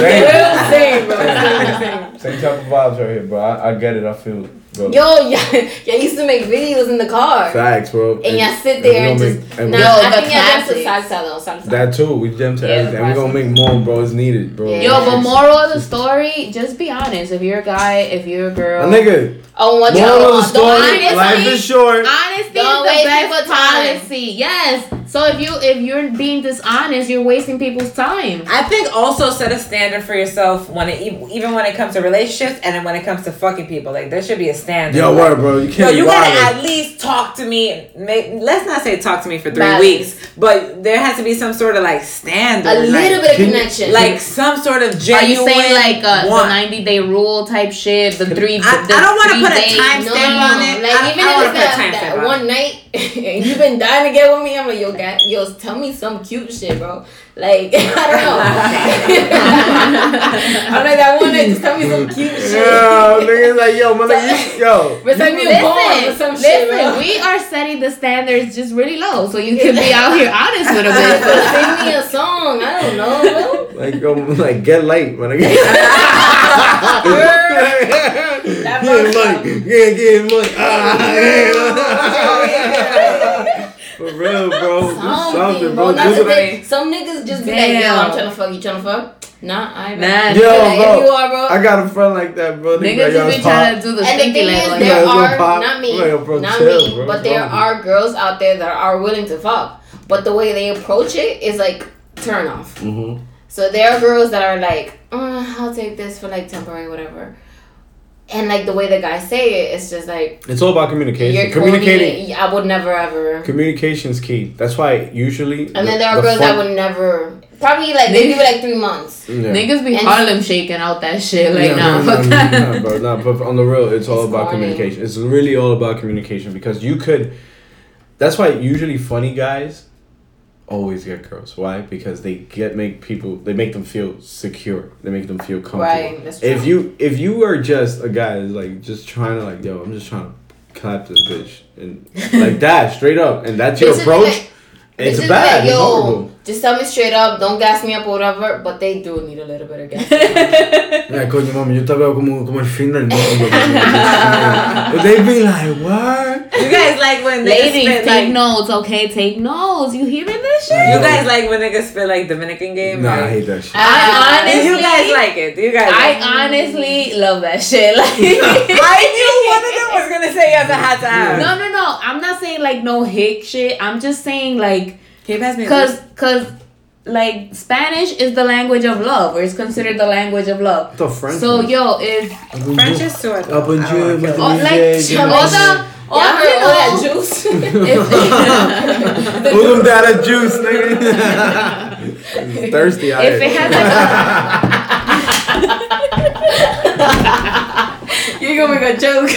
B: Same, bro. Same, same.
C: Same type of vibes right here, bro. I, I get it. I feel it, bro.
B: Yo, yeah, y'all used to make videos in the car.
C: Facts, bro.
B: And y'all sit there and
C: we
B: just.
C: gonna make- and
B: Nah,
A: Yo,
B: I
A: the
B: think y'all dance to
A: classics.
B: salsa though.
C: That too. We jump to
B: Yeah,
C: everything. We're gonna make more, bro. It's needed, bro.
B: Yeah.
A: Yo, but moral of the story, just be honest. If you're a guy, if you're a girl,
C: A nigga.
B: Oh, what
C: Moral
B: y'all
C: of the
B: don't
C: story.
B: honestly-
C: Life is short.
A: Honesty
B: Don't
A: is
B: waste
A: the best
B: people's time.
A: policy. Yes. So if you if you're being dishonest, you're wasting people's time.
D: I think also set a standard for yourself when it even when it comes to relationships and then when it comes to fucking people. Like there should be a standard.
C: Yo,
D: like,
C: word, bro. You can't
D: you
C: be
D: gotta at least talk to me. May, let's not say talk to me for three
B: Balance.
D: weeks, but there has to be some sort of like standard,
B: A
D: like,
B: little bit of
C: Can you-
B: connection.
D: like some sort of
A: Are you saying like uh, the 90 day rule type shit? The three.
D: I-
A: the
D: I don't wanna put a
A: days-
D: time
B: no,
D: stamp
B: no,
D: on it.
B: Like
D: I-
B: even
D: I wanna
B: if
D: put a
B: it's
D: time
B: that,
D: stamp
B: that
D: on it.
B: one night and you've been dying to get with me, I'm like, yo, ga- yo, tell me some cute shit, bro. Like I don't know. I'm like that one night, just tell me some cute shit.
C: Yo, niggas like, yo, my nigga, you- yo.
B: Recite me a poem or some
A: Listen,
B: shit,
A: listen,
B: bro.
A: we are setting the standards just really low, so you can be out here honest with a bit.
B: Sing me a song. I don't know, bro.
C: Like, yo, like, get light, my nigga.
B: That
C: Get
B: fucks
C: money.
B: up.
C: Yeah, get money. Ah, yeah. For real, bro. Do
B: Something,
C: something,
B: bro.
C: bro.
B: That's
C: Do
B: the
C: the-
B: Some niggas just be like, yo, I'm trying to fuck. You trying to fuck? Nah, I ain't.
A: Nah,
B: Like,
C: Yo,
B: if
C: bro.
B: you are, bro.
C: I got a friend like that, bro. Nigga,
A: Niggas
C: like,
A: just be
C: it's
A: trying
C: pop.
A: to do the
B: and the thing is,
A: like,
B: there are
C: pop.
B: not me,
C: Like, yo, bro,
B: not
C: chill,
B: me,
C: bro.
B: but there
C: It's
B: are girls out there that are willing to fuck. But the way they approach it is like turn off.
C: Mhm.
B: So there are girls that are like, uh, I'll take this for like temporary, whatever. And like the way the guys say it, it's just like
C: It's all about communication.
B: you're
C: Communicating.
B: corny. I would never ever.
C: Communication's key. That's why usually.
B: And then there are
C: the
B: girls that
C: fun-
B: would never. Probably like they give it like three months.
C: Yeah.
A: Niggas be
B: And-
A: Harlem shaking out that shit like
C: Yeah,
A: nah,
C: no,
A: fuck
C: no,
A: that.
C: no, bro, no, but on the real, it's all
B: It's
C: about
B: corny.
C: communication. It's really all about communication because you could. That's why usually funny guys always get girls. Why? Because they get make people they make them feel secure. They make them feel comfortable.
B: Right.
C: If you if you are just a guy that's like just trying to like yo, I'm just trying to clap this bitch and like that straight up, and that's your approach.
B: like-
C: it's bad.
B: like,
C: it's horrible.
B: Just tell me straight up, don't gas me up or whatever. But they do need a little bit of gas.
C: Ay, coño, mami, yo te veo como, como el fin del mundo. They be like, what?
D: You guys like when niggas
A: Ladies,
D: spit
A: take
D: like.
A: notes, okay? Take notes. You hearing this shit?
D: You guys like when niggas spit like Dominican game?
C: Nah, I hate that shit.
A: I honestly,
D: you guys like it? Do you guys? like it?
A: I honestly love that shit. Like,
D: I knew one of them was gonna say yes. I had to ask.
A: No, no, no. I'm not saying like no hick shit. I'm just saying like,
D: Can you pass me?
A: cause, cause, like Spanish is the language of love, or it's considered the language of love.
C: The French.
A: So yo, if
D: French is too. I
C: Up
D: don't
C: in
D: wanna
C: June,
D: kill
C: with
A: oh,
C: the
A: like
C: music,
A: all
C: and
A: the all
B: Y'all
A: you
B: heard all that
A: oh.
B: juice?
A: if,
C: Put them down that juice, nigga. Thirsty out
A: if it has like a, you're gonna make a joke.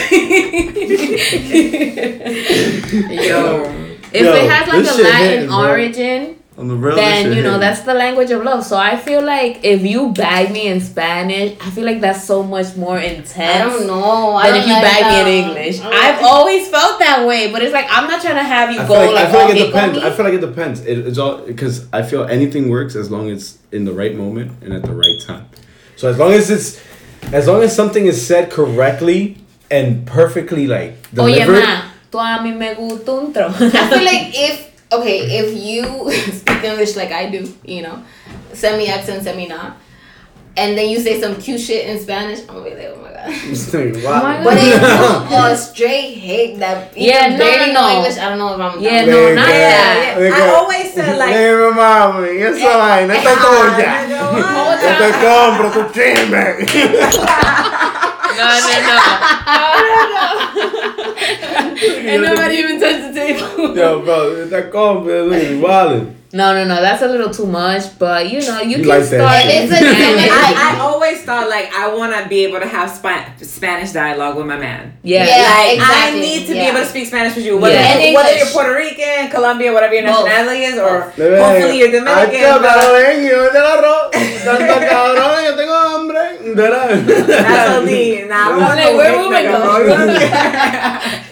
D: Yo.
A: If
C: Yo,
A: it has like a Latin
C: hitting, bro.
A: origin,
C: On the real,
A: then you know
C: hitting.
A: that's the language of love. So I feel like if you bag me in Spanish, I feel like that's so much more intense.
B: I don't know. I
A: Than
B: don't
A: if you
B: like
A: bag
B: that.
A: me in English.
B: I don't
A: I've
B: like-
A: always felt that way, but it's like I'm not trying to have you
C: I
A: go
C: like,
A: like,
C: I feel like it
A: on
C: depends.
A: Oh, me.
C: I feel like it depends. It, it's all because I feel anything works as long as it's in the right moment and at the right time. So as long as it's, as long as something is said correctly and perfectly like
A: Oye,
C: delivered.
A: ma, tú a mí me gusta un tro.
B: I feel like if okay, if you speak English like I do, you know, semi accent, semi not, and then you say some cute shit in Spanish, I'm gonna be like, oh my god.
C: It's like,
A: Oh my
C: wow.
B: But if you a straight hate that even
A: Yeah, no,
B: barely
A: no, no.
B: English, I don't know if I'm
A: Yeah,
B: down.
A: no, not
C: Yeah,
A: that.
D: Yeah, I always said like.
C: Dime, mami, esa vaina, esta tuya.
D: Ah,
C: Yo te compro tu chisme.
A: No, no, no. And nobody even touched the table.
C: Yo, bro, esta compra, look, igual.
A: No, no, no. That's a little too much. But you know, you,
C: You
A: can
C: like
A: start.
C: shit.
B: It's a-
D: I, I always thought like I want to be able to have Spa- Spanish dialogue with my man.
A: yeah.
B: Yeah.
D: Like
B: exactly,
D: I need to
B: yeah.
D: be able to speak Spanish with you, whether,
A: Yeah.
B: And
D: whether you're Puerto Rican, Colombia, whatever your nationality is, or hopefully you're Dominican.
C: Ay,
D: but-
C: cabrón, yo te agarro. Tanto cabrón, yo tengo hambre.
D: That's only. Nah, I'm
A: I'm like, where Ruben go?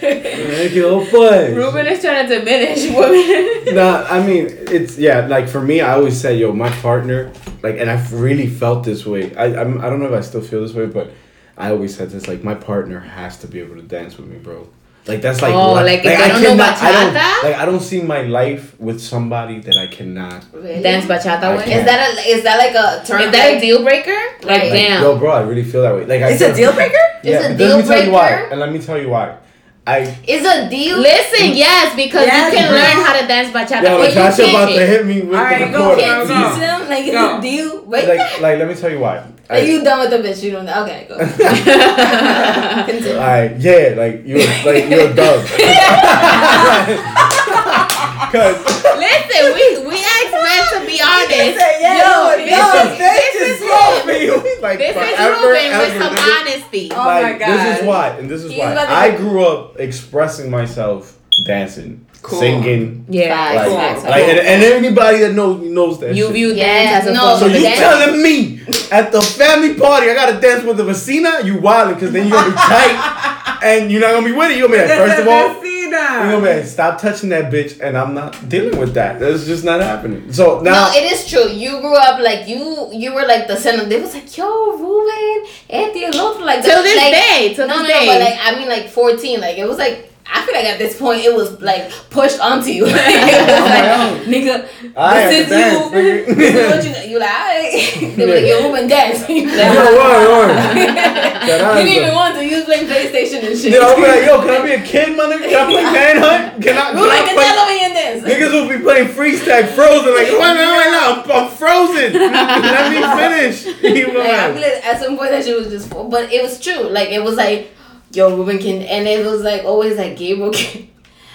C: Quedó pues.
A: Ruben is trying to diminish women.
C: nah, I mean, it's yeah. Like for me, I always say, yo, my partner, like, and I've really felt this way. I I'm, I don't know if I still feel this way, but I always said this. Like, my partner has to be able to dance with me, bro. Like that's like
A: Oh,
C: what-
A: like, if they don't know
C: I don't
A: bachata?
C: like I don't see my life with somebody that I cannot.
B: Really?
A: Dance bachata
C: I
B: Is that a is that like a turn?
A: Is that a deal breaker? Like,
B: Like,
C: Like,
A: damn.
C: yo, bro, I really feel that way. Like,
D: It's a deal breaker?
C: Yeah,
B: It's a
C: but
B: deal
C: let me tell you why, and let me tell you why. I
B: Is a deal?
A: Listen, mm. yes, because
D: Yes,
A: you can
D: bro.
A: learn how to dance bachata.
C: yo,
A: but you
C: Natasha about
A: can't.
C: to hit me with
D: Alright,
C: the
D: go,
C: quarter.
D: go,
B: Can't
D: go.
B: teach them like it's
D: Go.
B: a deal. Wait,
C: Like, like, let me tell you why.
B: are you done with the bitch? You don't. Okay, go. Continue.
C: Like, yeah, like you, like you're a dog. Cause
A: Listen, we we asked men to be honest.
D: Yo,
A: this
D: yo,
A: is-
D: this
A: this
D: is
A: is
D: wrong.
C: for like
A: This is
C: forever,
A: Ruben with
C: ever,
A: some
C: nigga.
A: honesty.
D: Oh
C: like
D: my
C: this is why, and this is
B: He's
C: why I grew up expressing myself, dancing,
D: Cool.
C: singing.
A: Yeah.
C: Like,
D: Cool.
B: facts,
C: like and, and anybody that knows knows that.
A: You
C: shit.
A: view
B: Yeah,
A: dance as a
B: no,
C: So you
B: dance-
C: telling me at the family party I gotta dance with the vecina? You wildin' because then you're gonna be tight and you're not gonna be with it. You gonna be like, first of all, you gonna be like, stop touching that bitch, and I'm not dealing with that. That's just not happening. So now,
B: no, it is true. You grew up like you. You were like the center. They was like, yo, Ruben, este, el like
A: Till this
B: like,
A: day, till
B: no,
A: this
B: no,
A: day.
B: no, but like I mean, like fourteen. Like it was like I feel like at this point it was like pushed onto you. Like, nigga,
C: I
B: this is you. this is what you. You like, alright. They were like, yo, Ruben, dance. You like,
C: Yo, word, word.
B: you didn't even want to. You was playing PlayStation and shit.
C: Yo, I'll be like, yo, can I be a kid, nigga? Can I play Manhunt? Can I, can
B: Ruben,
C: I
B: que
C: play?
B: bien dance?
C: Niggas will be playing freeze tag frozen like, wait, wait, wait, no, I'm, I'm frozen. Let me finish. You know
B: Like, I feel like at some point that shit was just, full, but it was true. Like it was like, yo, Ruben can, and it was like always like Gabriel can.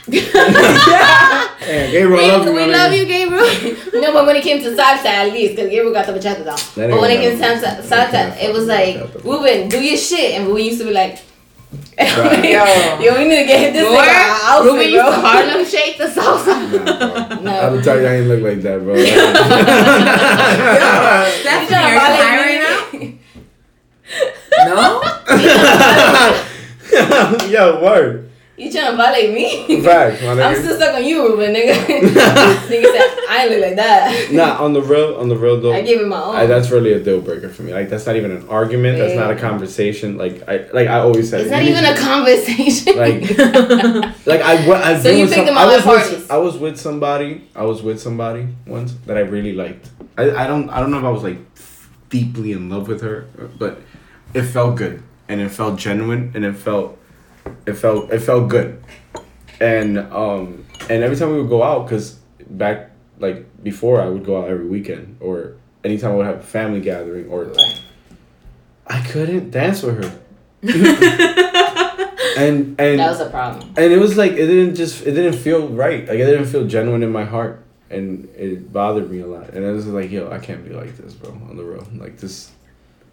C: Damn, Gabriel, I love you,
A: we
C: my
A: love you, Gabriel.
B: no, but when it came to salsa, at least, because Gabriel got the bachata down. But when it came to
C: got
B: salsa, salsa, it was like,
C: got no-
B: Ruben, do your shit, and we used to be like.
C: Right.
D: Yo.
B: Yo, we need to get this
A: Boy,
B: nigga out,
A: Ruben
B: outfit,
A: used
B: bro.
A: to Harlem shake the salsa.
C: Nah.
B: No.
C: I will tell you, I ain't look like that, bro.
D: Stephanie,
B: You
D: are you
B: tryna
D: high right now? No?
C: Yo, word.
B: You trying to violate me?
C: Facts, my
B: I'm still stuck on you, Ruben, nigga. nigga said, I ain't look like that.
C: Nah, on the real, on the real though.
B: I gave him my own.
C: I, that's really a deal breaker for me. Like that's not even an argument. That's not a conversation. Like I like I always said.
B: it's not even a conversation.
C: Like like I wa- I've
B: So you picked
C: some,
B: them
C: I was with? I was with somebody I was with somebody once that I really liked. I, I don't I don't know if I was like deeply in love with her, but it felt good and it felt genuine and it felt it felt it felt good. And um and every time we would go out cuz back like before I would go out every weekend or anytime I would have a family gathering or like, I couldn't dance with her. and and
B: that was a problem.
C: and it was like it didn't just it didn't feel right like it didn't feel genuine in my heart and it bothered me a lot and i was like yo i can't be like this bro on the road like this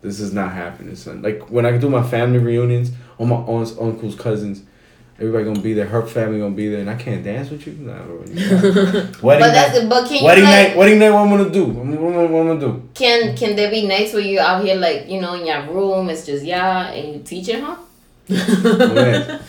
C: this is not happening son like when i do my family reunions all my aunts uncles cousins everybody gonna be there her family gonna be there and i can't dance with you nah, bro. wedding
B: But
C: night
B: that's but can you
C: wedding
B: like,
C: night wedding night what i'm gonna do what, am- what, am I- what i'm gonna do
B: can can there be nights where you out here like you know in your room it's just yeah and you teaching huh?
C: Oh, man.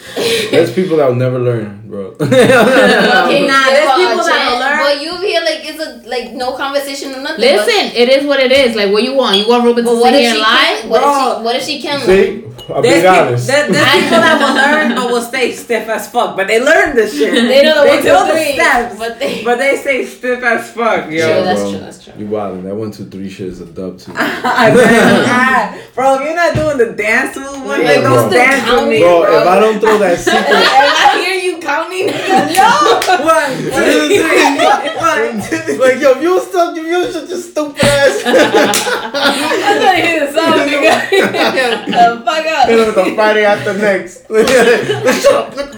C: there's people that will never learn bro
B: Can
D: Nah, there's
B: give her a
D: people that will learn.
B: But you here like it's a like no conversation or nothing.
A: Listen, it is what it is. Like, what you want? You want Ruben
B: But,
A: to
B: what
A: sit here and lie?
B: can? What if
D: Bro.
B: she? What if she can? learn?
C: see i'll be
D: There's, people,
C: honest
D: there, there's people that will learn but will stay stiff as fuck. But they learn this shit.
B: They know the one, two,
D: know the
B: three,
D: steps.
B: but they-
D: But they stay stiff as fuck, yo.
B: True, that's
C: bro.
B: true, that's true.
C: You wildin'. That one, two, three shit is a dub too.
D: I bet. Bro, if you're not doing the dance move, one
B: Yeah,
D: day
C: bro.
D: don't dance with me.
C: Bro,
B: bro.
C: if I don't throw that secret,
B: If I hear you
D: One, two, three, one.
C: like yo, you stop, you you shut your stupid ass.
B: I'm trying to hear the song, nigga. the fuck up.
C: You know, the Friday after next. Look, shut up, look,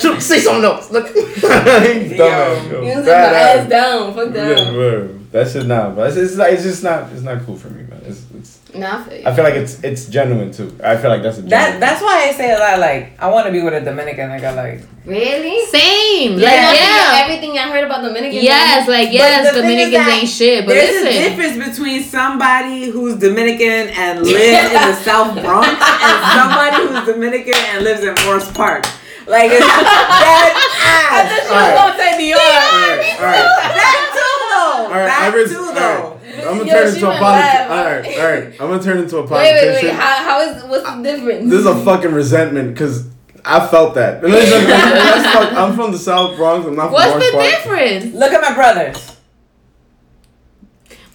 C: shut up, say something else. Look, dumbass. yo.
B: You sit my ass down. Fuck
C: Yeah,
B: that.
C: bro. That shit not, but it's, it's, like, it's just not, it's not cool for me, man. It's, it's,
B: Nah, I feel you.
C: I feel like it's it's genuine too. I feel like that's a
D: That that's why I say a lot. Like I want to be with a Dominican nigga. Like
B: really?
A: Same.
D: Yeah.
A: Like
B: Like,
A: yeah.
B: Everything I heard about Dominicans.
A: Yes, like
D: But
A: yes,
D: the thing is
A: Dominicans ain't shit. But
D: there's a difference between somebody who's Dominican and lives in the South Bronx and somebody who's Dominican and lives in Forest Park. Like it's that ass.
C: Alright.
B: gonna say New York.
C: Alright, alright.
D: That too though.
C: Alright,
D: that
C: Iris,
D: too
C: alright.
D: though.
C: I'm gonna
B: Yo,
C: turn into a
B: went
C: politician. Alright, alright. I'm gonna turn into a
B: Wait,
C: politician.
B: wait, wait. How, how is what's the difference?
C: This is a fucking resentment because I felt that. And listen, that's fuck- I'm from the South Bronx. I'm not from
A: what's
C: Orange
A: the
C: Park.
A: difference?
D: Look at my brothers.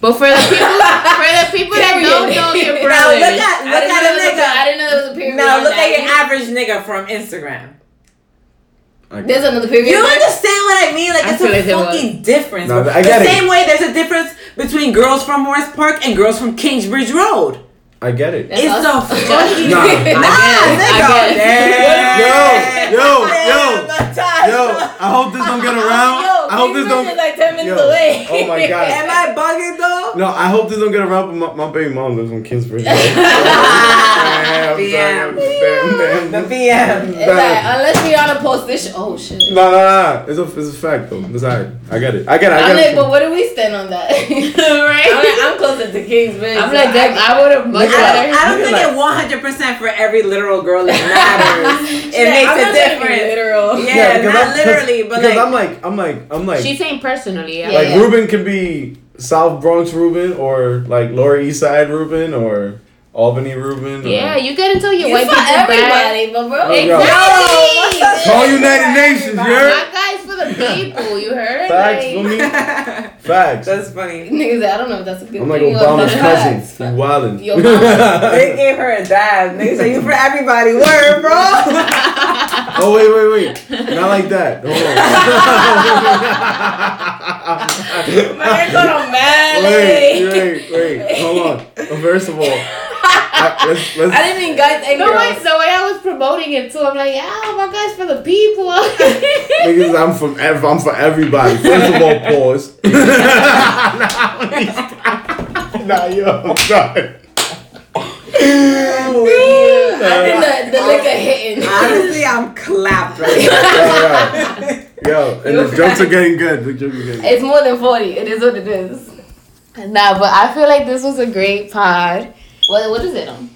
A: But for the people, for the people that don't know your
D: Now
A: brothers,
D: look at look at a
B: there was a- I didn't know there was a period.
D: Now look at your average nigga from Instagram.
C: Like,
B: There's another period.
D: You
B: there?
D: understand what I mean? Like
A: I
D: it's a
A: like there was.
D: fucking difference.
C: No,
D: bro.
C: I get
D: the
C: it.
D: same way there's a difference between girls from Morris Park and girls from Kingsbridge Road.
C: I get it.
B: That's
D: it's
B: us.
D: a fucking
C: Nah.
D: nah,
A: I
D: nigga.
A: guess.
C: Yo, yo, yo, Yo, I hope this don't get around.
B: Yo,
C: I hope this
B: Kingsbridge
C: don't.
B: is like ten minutes
C: Yo.
B: away.
C: Oh my God.
D: Am I bugging though?
C: No, I hope this don't get around. But my, my baby mom lives in Kingsbridge. Damn,
D: Damn.
C: damn, damn,
D: The
C: damn.
D: PM.
B: It's like, unless Rihanna posts this, sh- oh shit.
C: No, no, no. It's a, it's a fact though. It's alright. I get it. I get it. I
B: I'm
C: get
B: like, but what do we stand on that?
A: right?
B: I'm, like, I'm closer to Kingsbridge.
A: I'm like that. I would have much
C: Look at-
D: I don't, I don't think
C: at
D: it 100 percent for every literal girl it matters. it
B: Yeah,
D: makes
B: I'm
D: a
B: not trying to
D: difference.
B: Literal.
D: Yeah,
C: because
D: not
C: I'm-
D: literally, but
C: because
D: like,
C: I'm like, I'm like, I'm like,
A: She's saying personally. Yeah.
C: like
B: Yeah.
C: Ruben can be South Bronx Ruben or like Lower East Side Ruben or Albany Ruben. or-
A: Yeah, you get into your
B: You
A: white
B: for
A: people bag.
B: everybody, but bro.
C: Oh, yo.
A: Exactly.
C: Call United Nations, you heard?
A: My guys for the people. You heard?
C: Facts,
A: Like,
C: for me. Facts.
D: that's funny.
B: Niggas, I don't know if that's a good
C: I'm like
B: thing. or
C: Obama's
B: not.
C: cousin. You wildin'.
B: Yo.
D: They gave her a dab. They say you for everybody. Word, bro.
C: Oh wait, wait, wait! Not like that. Hold
B: Man,
C: on.
B: got on mad.
C: wait, wait, wait! Hold on. First of all, I, let's, let's,
B: I didn't mean guys and
A: No,
B: girls.
A: wait, the way I was promoting it too, I'm like, yeah, oh my guys for the people.
C: niggas, I'm from ev- I'm for everybody. First of all, pause. nah, yo, I'm sorry.
B: I think the, the liquor hitting.
D: Honestly, I'm clapped right
C: Yo, yo, and the jokes are getting good. The jokes are getting good.
B: It's more than 40. It is what it is.
A: nah, but I feel like this was a great pod.
B: What, what is it on?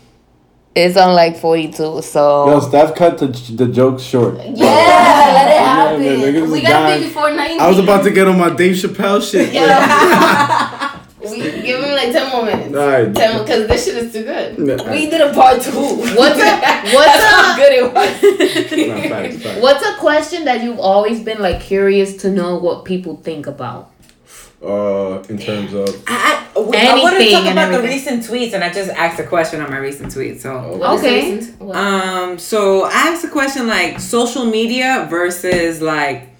A: It's on like 42, so.
C: Yo, Steph cut the, the jokes short.
B: Yeah, let it
C: Yeah, man, niggas
B: we gotta be before 90.
C: I was about to get on my Dave Chappelle shit.
B: Yeah. we give him like 10 more minutes.
C: Alright.
B: 10 because this shit is too good.
C: Nah.
B: We did a part two.
A: What's a-
B: That's
A: what's
B: how good it was.
C: Nah, facts, facts.
A: What's a question that you've always been like curious to know what people think about?
C: Uh, in terms of
D: I, I, I want to
A: Anything
D: talk
A: and
D: about the recent tweets, and I just asked a question on my recent tweet. So,
B: What is
A: Okay.
B: the reason? What?
D: um, so I asked a question like social media versus like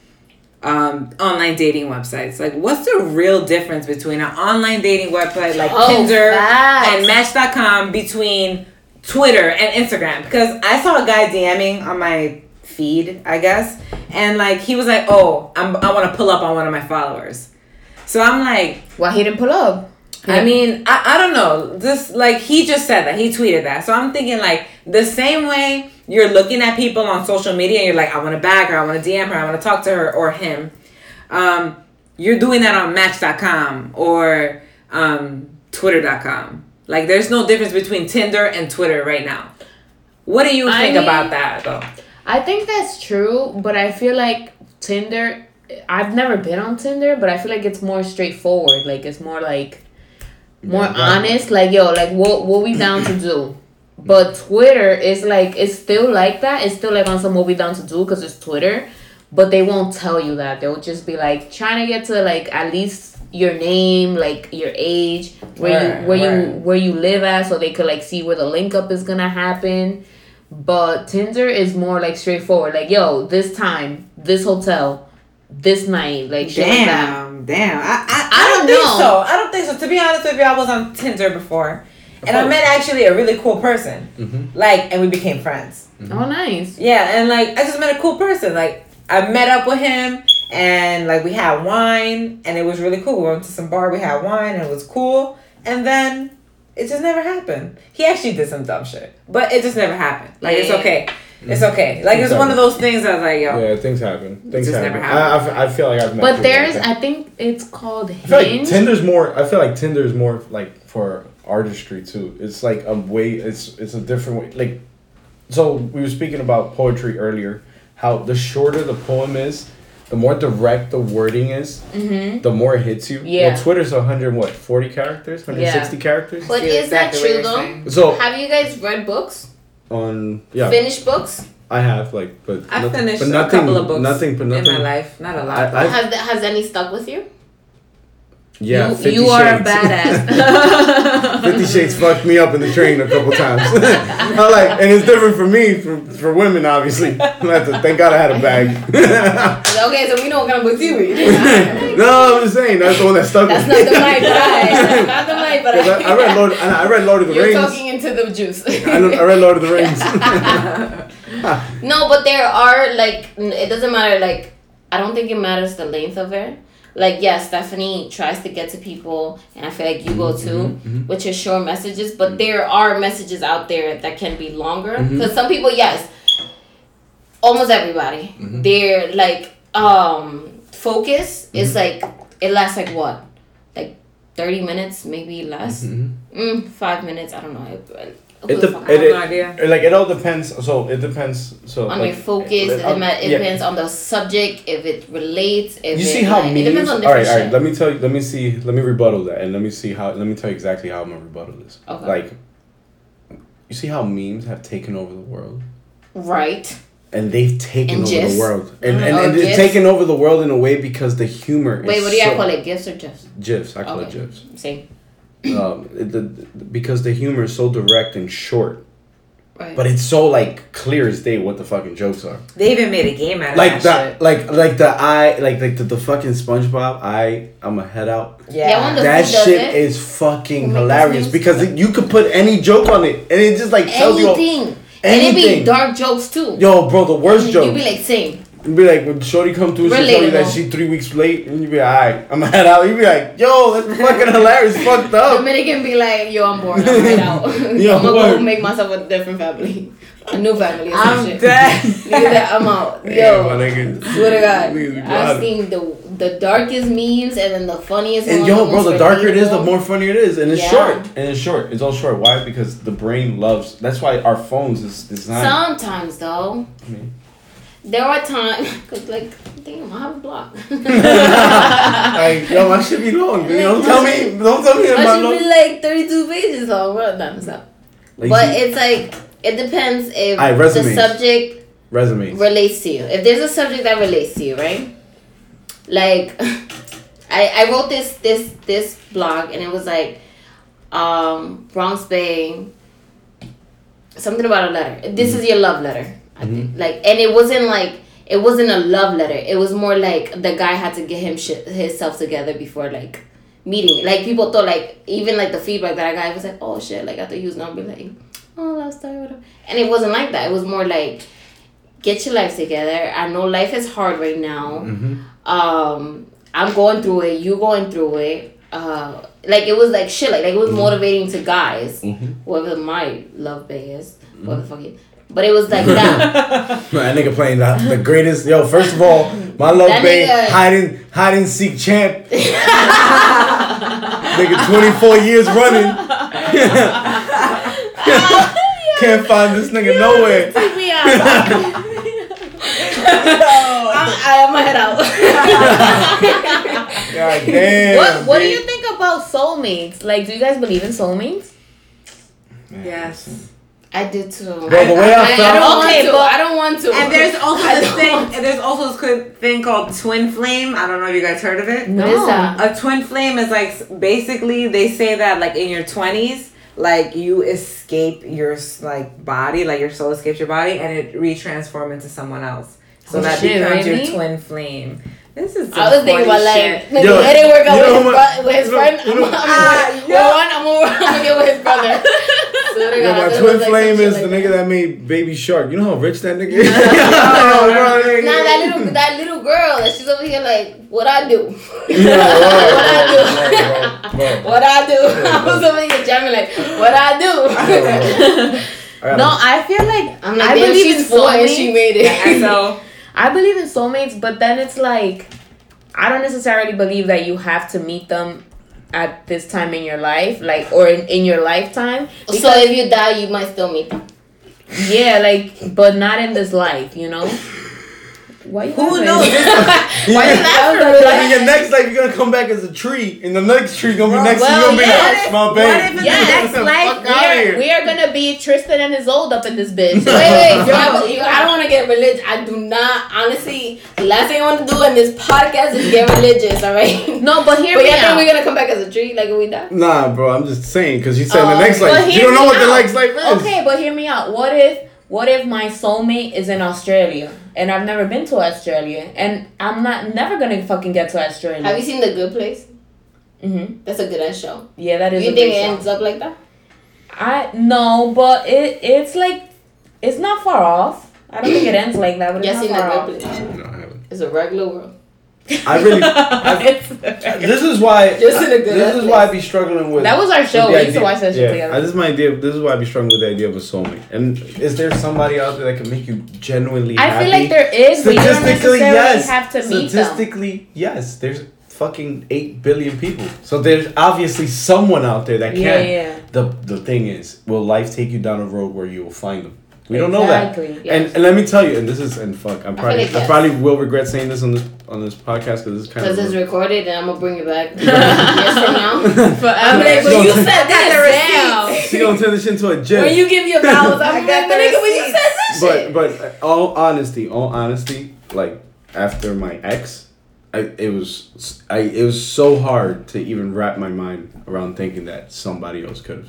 D: um, online dating websites. Like, what's the real difference between an online dating website like
B: Oh,
D: Tinder
B: facts.
D: and Match.com between Twitter and Instagram? Because I saw a guy DMing on my feed, I guess, and like he was like, "Oh, I'm, I want to pull up on one of my followers." So I'm like,
A: Why he didn't pull up?
D: I mean, I, I don't know. This like he just said that he tweeted that, so I'm thinking like the same way you're looking at people on social media, and you're like, I want to bag her, I want to DM her, I want to talk to her or him. Um, you're doing that on Match.com or um, Twitter.com. Like, there's no difference between Tinder and Twitter right now. What do you
A: I
D: think
A: mean-
D: about that though?
A: I think that's true, but I feel like Tinder. I've never been on Tinder, but I feel like it's more straightforward. Like it's more like more
C: Yeah,
A: honest. Like yo, like what what we down to do. But Twitter is like it's still like that. It's still like on some what we down to do because it's Twitter, but they won't tell you that. They'll just be like trying to get to like at least your name, like your age, where
D: Right,
A: you where you where you live at, so they could like see where the link up is gonna happen. But Tinder is more like straightforward. Like, yo, this time, this hotel, this night, like shit like that.
D: Damn, damn. I, I, I,
A: I
D: don't,
A: don't
D: think
A: know.
D: so. I don't think so. To be honest with you, I was on Tinder before. And I
C: Oh.
D: met actually a really cool person.
C: Mhm.
D: Like, and we became friends.
A: Oh, nice.
D: Yeah, and like, I just met a cool person. Like, I met up with him, and like, we had wine, and it was really cool. We went to some bar, we had wine, and it was cool. And then It just never happened. He actually did some dumb shit, but it just never happened. Like it's okay. It's okay. Like it's one of those things that like yo.
C: Yeah, things happen. Things
D: just
C: happen.
D: never
C: I, I f- I feel like I've met
A: But there's,
C: like.
A: I think it's called
C: I feel like Tinder's more. I feel like Tinder's more like for artistry too. It's like a way. It's it's a different way. Like, so we were speaking about poetry earlier. How the shorter the poem is, the more direct the wording is,
A: mm-hmm.
C: the more it hits you.
A: Yeah.
C: Well, Twitter's hundred what forty characters, hundred sixty characters.
B: But is that
D: exactly what
B: true though?
C: So
B: Have you guys read books?
C: On yeah,
B: Finished books?
C: I have like, but
D: I
C: nothing-
D: finished
C: but
D: a
C: nothing,
D: couple of books
C: Nothing, but nothing.
D: in my life. Not a lot.
C: I-
D: but-
C: I-
B: Has has any stuck with you?
C: Yeah,
A: you,
C: 50
A: you are a badass.
C: Fifty Shades fucked me up in the train a couple times. I like, and it's different for me, for, for women, obviously. To- Thank God I had a bag.
B: Okay, so we know what kind of books you read.
C: no, I'm just saying that's the one that stuck
B: That's
C: with
B: not
C: me.
B: the mic, right? That's not the mic, but
C: 'Cause I, I read Lord, I read Lord of the
B: You're
C: Rings.
B: talking into the juice.
C: I, lo- I read Lord of the Rings.
B: No, but there are like it doesn't matter. Like I don't think it matters the length of it. Like yes, Stephanie tries to get to people, and I feel like you go mm-hmm, too
C: mhm.
B: with your short messages. But mm-hmm. there are messages out there that can be longer because some people, yes, almost everybody, they're like um focus is like it lasts like what, like thirty minutes, maybe less.
C: Mhm.
B: Mm, five minutes. I don't know. It,
C: It
B: who
C: dep-
D: I have
C: it-
D: no idea.
C: Like it all depends. So it depends. So
B: on
C: like,
B: your focus. It, ma- it
C: yeah.
B: depends on the subject, if it relates. If
C: You
B: it,
C: see how
B: like,
C: memes?
B: It depends on
C: all right, all right.
B: shit.
C: Let me tell you. Let me see. Let me rebuttal that, and let me see how. Let me tell you exactly how I'm gonna rebuttal this.
B: Okay.
C: Like, you see how memes have taken over the world,
B: right.
C: And they've taken
B: And
C: over
B: gifs?
C: the world, and and,
B: Oh,
C: and it's
B: gifs?
C: taken over the world in a way because the humor.
B: Wait,
C: is
B: what do you
C: so,
B: call it? Gifts or gifs?
C: GIFs. I call it GIFs.
B: Same.
C: Um, the, the- because the humor is so direct and short,
B: Right.
C: but it's so like clear as day what the fucking jokes are.
D: They even made a game out of
C: Like
D: that
C: the like like the eye like like the, the fucking SpongeBob I I'm a head out.
D: shit.
B: Yeah, one
C: That shit
B: it?
C: is fucking
B: Who
C: hilarious because it, you could put any joke on it and it just like tells you all,
B: Anything. And it be dark jokes too.
C: Yo, bro, the worst joke.
B: you
C: joke.
B: be like, same.
C: You'd be like when Shorty come through, she tell you that she three weeks late, and you be like, alright, I'm gonna head out. You be like, yo, that's fucking hilarious, fucked up.
B: Dominican be like, yo, I'm bored. I'm right out.
C: Yo,
B: I'm gonna go make myself a different family. A new family or some
D: I'm
B: shit.
D: dead.
B: Leave that, I'm out.
C: Yo, Yeah, my
B: Yo.
C: nigga.
B: Swear to God,
C: Niggas be
B: I've
C: wild.
B: seen the the darkest memes and then the funniest.
C: And yo, bro, the darker it is, the more funnier it is, and it's
B: Yeah.
C: short, and it's short. It's all short. Why? Because the brain loves. That's why our phones is designed.
B: Sometimes though,
C: I mean-
B: there are times cause like damn, I have a block.
C: like, yo, I should be long. You don't tell me. Don't tell me
B: I should
C: no.
B: be like thirty two pages long. Well, no, stop.
C: Like,
B: But it's like it depends if
C: Aight,
B: the subject
C: resume
B: relates to you. If there's a subject that relates to you, right? Like, I I wrote this this this blog and it was like, um, Bronx Bay. Something about a letter. This is your love letter. I think. Like, and it wasn't like it wasn't a love letter. It was more like the guy had to get him shit himself together before like meeting. me. Like people thought like even like the feedback that I got was like oh shit like I thought he was gonna be like oh love story whatever. And it wasn't like that. It was more like get your life together. I know life is hard right now.
C: Mm-hmm.
B: Um, I'm going through it. You going through it. Uh, like it was like shit. Like, like it was motivating to guys.
C: Mhm.
B: Whoever my love bay is, the fuck it. But it was like that.
C: Man, that nigga playing the, the greatest. Yo, first of all, my love
B: That
C: bay
B: nigga-
C: hiding hiding seek champ. nigga, twenty four years running. Can't find this nigga nowhere.
B: Take me out. I'm, I'm gonna head out.
C: God damn.
A: what What do you think about soulmates? Like, do you guys believe in soulmates?
D: Yes.
B: I did too.
C: Bro, the way I
B: I, I
C: felt-
B: don't
D: Okay,
B: want to.
D: but-
B: I don't want to.
D: And there's also
B: I
D: this
B: don't
D: thing.
B: want.
D: And there's also this good thing called twin flame. I don't know if you guys heard of it.
B: What is that?
D: A twin flame is like s- basically they say that like in your twenties, like you escape your s- like body, like your soul escapes your body, and it retransform into someone else. So
A: Oh,
D: that
A: shit,
D: becomes
A: really?
D: your twin flame. This is.
B: I was thinking about like maybe
C: Yo,
B: let it work out
C: you know
B: with, his
C: what-
B: bro- with his friend.
C: you know-
B: I'm, I'm,
D: Ah,
B: I'm,
D: yo.
B: one, I'm, gonna- I'm gonna get with his brother. Swear to
C: Yo, my twin
B: was like
C: flame is
B: shit
C: the
B: like
C: nigga
B: that.
C: that made Baby Shark. You know how rich that nigga is? oh, bro,
B: Nah, that little that little girl, that she's over here like, what I do?
C: Yeah,
B: what I do? What I do? I was over here jamming like, what I do?
C: I gotta-
A: no, I feel like
B: I'm like,
A: I believe
B: she's
A: in
B: four and she made it.
D: So
A: I believe in soulmates, but then it's like I don't necessarily believe that you have to meet them at this time in your life, like or in, in your lifetime.
B: so if you die, you might still meet them.
A: Yeah, like but not in this life, you know. Why you
D: Who
A: laughing?
D: knows?
A: Why you laughing?
C: Like in your next life, you're gonna come back as a tree, and the next tree gonna be next to you.
A: well,
C: Gonna be
A: yeah.
C: like, my
D: What
C: babe.
D: in the
A: Yes,
D: next life
A: We are, we are gonna be Tristan and Isolde up in this bitch.
B: Wait, wait, yo, I don't want to get religious. I do not, honestly. The last thing I want to do in this podcast is get religious. All right.
A: No, but hear
B: But
A: me
B: yeah, think
A: out.
B: we're gonna come back as a tree, like we die.
C: Nah, bro, I'm just saying because you said
B: Oh,
C: the next life. You don't know
A: me
C: what the
A: out.
C: next life is.
A: Okay, but hear me out. What if what if my soulmate is in Australia and I've never been to Australia and I'm not never gonna fucking get to Australia?
B: Have you seen The Good Place?
A: hmm
B: That's a good ass show.
A: Yeah, that is.
B: you
A: a
B: think
A: great
B: it
A: show.
B: ends up like that?
A: I no, but it it's like it's not far off. I don't think it ends like that, but it's
B: Yes,
A: not
B: seen
A: far
B: The
A: off.
B: Good Place.
C: No, I haven't.
B: It's a regular world.
C: I really. This is why.
B: Just in a good
C: This is why I be struggling with.
A: that was our show. We used to watch that shit
C: yeah,
A: together.
C: This is my idea. This is why I be struggling with the idea of a soulmate. And is there somebody out there that can make you genuinely
A: I
C: happy?
A: feel like there is, but you don't
C: Statistically, yes.
A: have to meet them.
C: Statistically, yes. There's fucking eight billion people. So there's obviously someone out there that can.
A: Yeah, yeah.
C: The the thing is, will life take you down a road where you will find them? We don't know that.
A: Exactly.
C: And, and let me tell you, and this is and fuck, I'm
B: I
C: probably
B: feel like
C: I probably will regret saying this on this on this podcast because this is kind of Because
B: it's recorded and I'm gonna bring it back years from now. I'm like,
A: Forever.
B: when you said
D: that, the
B: this,
C: she gonna turn this into a
B: damn.
C: gym.
B: when you give your vowels, I'm
D: I
B: like,
D: got the
B: nigga, when you
D: receipts.
B: said this
C: but
B: shit.
C: but uh, all honesty, all honesty, like after my ex, I it was I it was so hard to even wrap my mind around thinking that somebody else could have,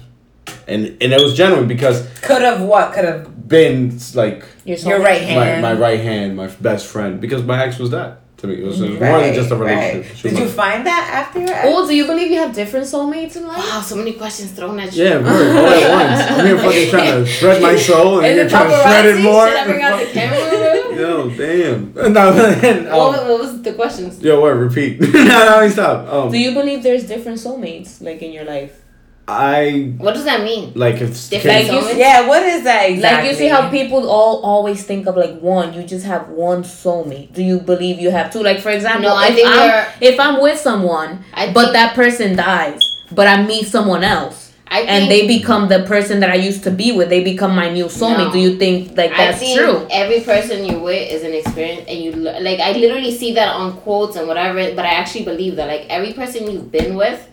C: and and it was genuine because
D: could have what? Could have
C: been like
A: Your,
D: your right hand.
C: my right hand, my best friend, because my ex was that to me. It was, it was more than just a relationship. She
D: Did
C: was
D: you find that after your ex?
A: Oh, do you believe you have different soulmates in life?
B: Wow, so many questions thrown at you.
C: Yeah, word, all at once. I'm here fucking trying to shred my soul, and you're trying to shred it more.
B: Should I bring out the camera?
C: Yo, damn. No, and, um,
B: what, what was the questions?
C: Yo, what? Repeat. no, no, let stop. Um,
A: Do you believe there's different soulmates like in your life?
C: I
B: What does that mean?
C: like if
A: Like you
D: yeah, what is that exactly?
A: Like you see how people all always think of like one, you just have one soulmate. Do you believe you have two? Like for example,
B: No, I
A: if
B: think
A: I'm, if I'm with someone,
B: I
A: but
B: think-
A: that person dies, but I meet someone else,
B: I think,
A: and they become the person that I used to be with, they become my new soulmate.
B: No.
A: Do you think like
B: I
A: that's
B: think
A: true?
B: every person you're with is an experience, and you like. I literally see that on quotes and whatever, but I actually believe that like every person you've been with,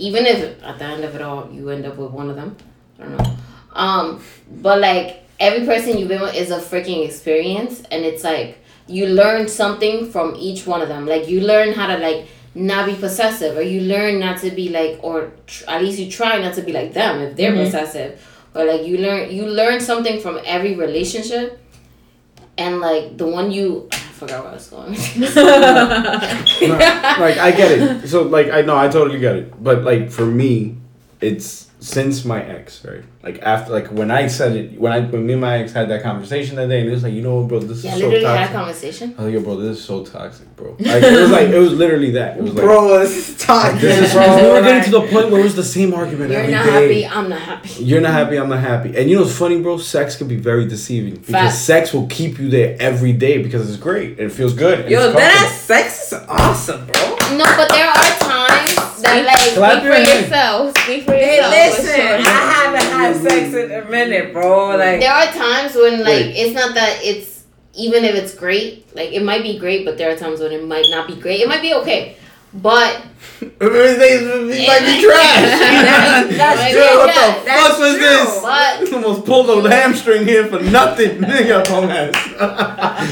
B: even if at the end of it all you end up with one of them, I don't know. Um, but like every person you've been with is a freaking experience, and it's like you learn something from each one of them. Like you learn how to like not be possessive, or you learn not to be like, or tr- at least you try not to be like them if they're
A: Mhm.
B: possessive, or like you learn you learn something from every relationship, and like the one you forgot where I was going.
C: No, like I get it. So like I know I totally get it. But like for me, it's since my ex, right? Like after like when I said it when I when me and my ex had that conversation that day and it was like, you know bro, this
B: yeah,
C: is so
B: literally had a
C: toxic.
B: conversation.
C: I was like, yo, bro, this is so toxic, bro. Like it was like it was literally that. It was like
D: bro, this is toxic,
C: this is,
D: bro.
C: we were getting to the point where it was the same argument
B: You're
C: every
B: not
C: day.
B: happy. I'm not happy.
C: You're not happy, I'm not happy. And you know what's funny, bro? Sex can be very deceiving. Because
B: Fact.
C: sex will keep you there every day because it's great. and It feels good.
D: Yo, that sex is awesome, bro.
B: No, but there are times that like
C: Clap
A: Speak for yourself. Speak for
D: Hey,
A: yourself.
D: listen, I haven't had sex in a minute, bro. Like,
B: there are times when like
C: Wait.
B: it's not that it's even if it's great, like it might be great, but there are times when it might not be great. It might be okay, but
C: It might be trash.
D: that's
B: Might
D: true.
C: what the
D: That's
C: fuck was
D: true.
C: this?
B: but
C: Almost pulled a hamstring here for nothing. Nigga, bum ass.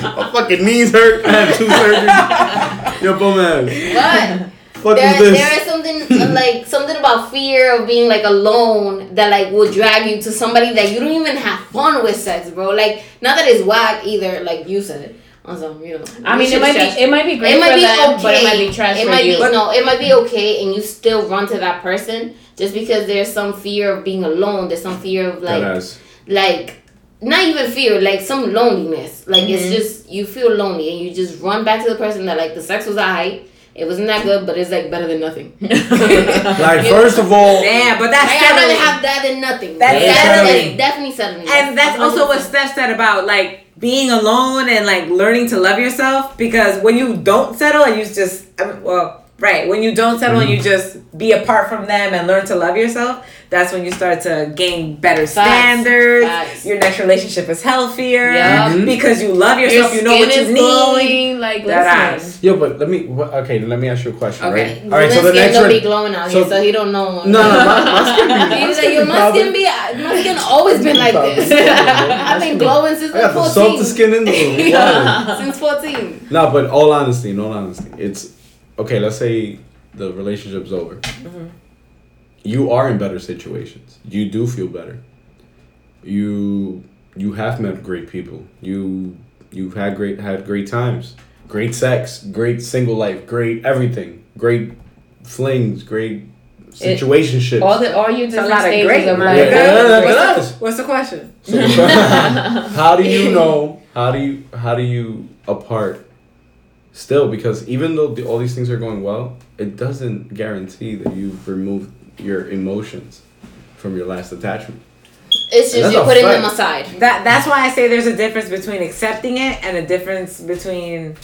C: My fucking knees hurt. I had two surgeries. Yo, bum ass.
B: but
C: Fuck
B: there,
C: was
B: there is something uh, like something about fear of being like alone that like will drag you to somebody that you don't even have fun with sex, bro. Like not that it's whack either, like you said. Also, you know.
A: I mean, it might
B: should
A: be it might be great
B: it might
A: for
B: be
A: them,
B: okay.
A: but it might be trash
B: It
A: for
B: might
A: you.
B: be no, it might be okay, and you still run to that person just because there's some fear of being alone. There's some fear of like like not even fear, like some loneliness. Like it's just you feel lonely and you just run back to the person that like the sex was alright. It wasn't that good, but it's like better than nothing.
C: Like first of all,
D: Damn, but that's
B: Like, I'd rather have that than nothing.
D: That's
B: That-
C: settling.
B: that's definitely settling.
D: and that's also what Steph said about like being alone and like learning to love yourself because when you don't settle and you just I mean, well right when you don't settle and you just be apart from them and learn to love yourself that's when you start to gain better standards
B: Facts.
D: your next relationship is healthier
A: Yeah.
C: Mhm.
D: because you love
A: Your
D: yourself you know what
A: skin
D: you
A: is
D: need
A: glowing, Like
D: That ass.
C: yo, but let me. Okay, let me ask you a question.
B: Okay.
C: Right. All right. So the
B: Women's
C: next one.
B: be glowing out
C: so-
B: here, so he don't know.
C: No, no, my, my skin be. my
B: He was
C: skin
B: like, yo,
C: be
B: my skin be, my skin always been like this. I've been glowing since
C: I got the
B: 14.
C: softest skin in the room. Wow.
B: Since 14.
C: No, but all honesty, in all honesty, it's okay. Let's say the relationship's over.
B: Mm-hmm.
C: You are in better situations. You do feel better. You you have met great people. You you've had great had great times, great sex, great single life, great everything, great flings, great situationships.
A: All the all your
D: It's a
A: different
D: lot of
A: stages
D: great
A: of
D: man.
A: life.
C: Yeah, yeah, yeah,
D: what's, the, what's the question
C: So, how do you know? How do you how do you apart? Still, because even though the, all these things are going well, it doesn't guarantee that you've removed your emotions from your last attachment.
B: It's just you're putting
C: fact.
B: them aside.
D: that that's why I say there's a difference between accepting it and a difference between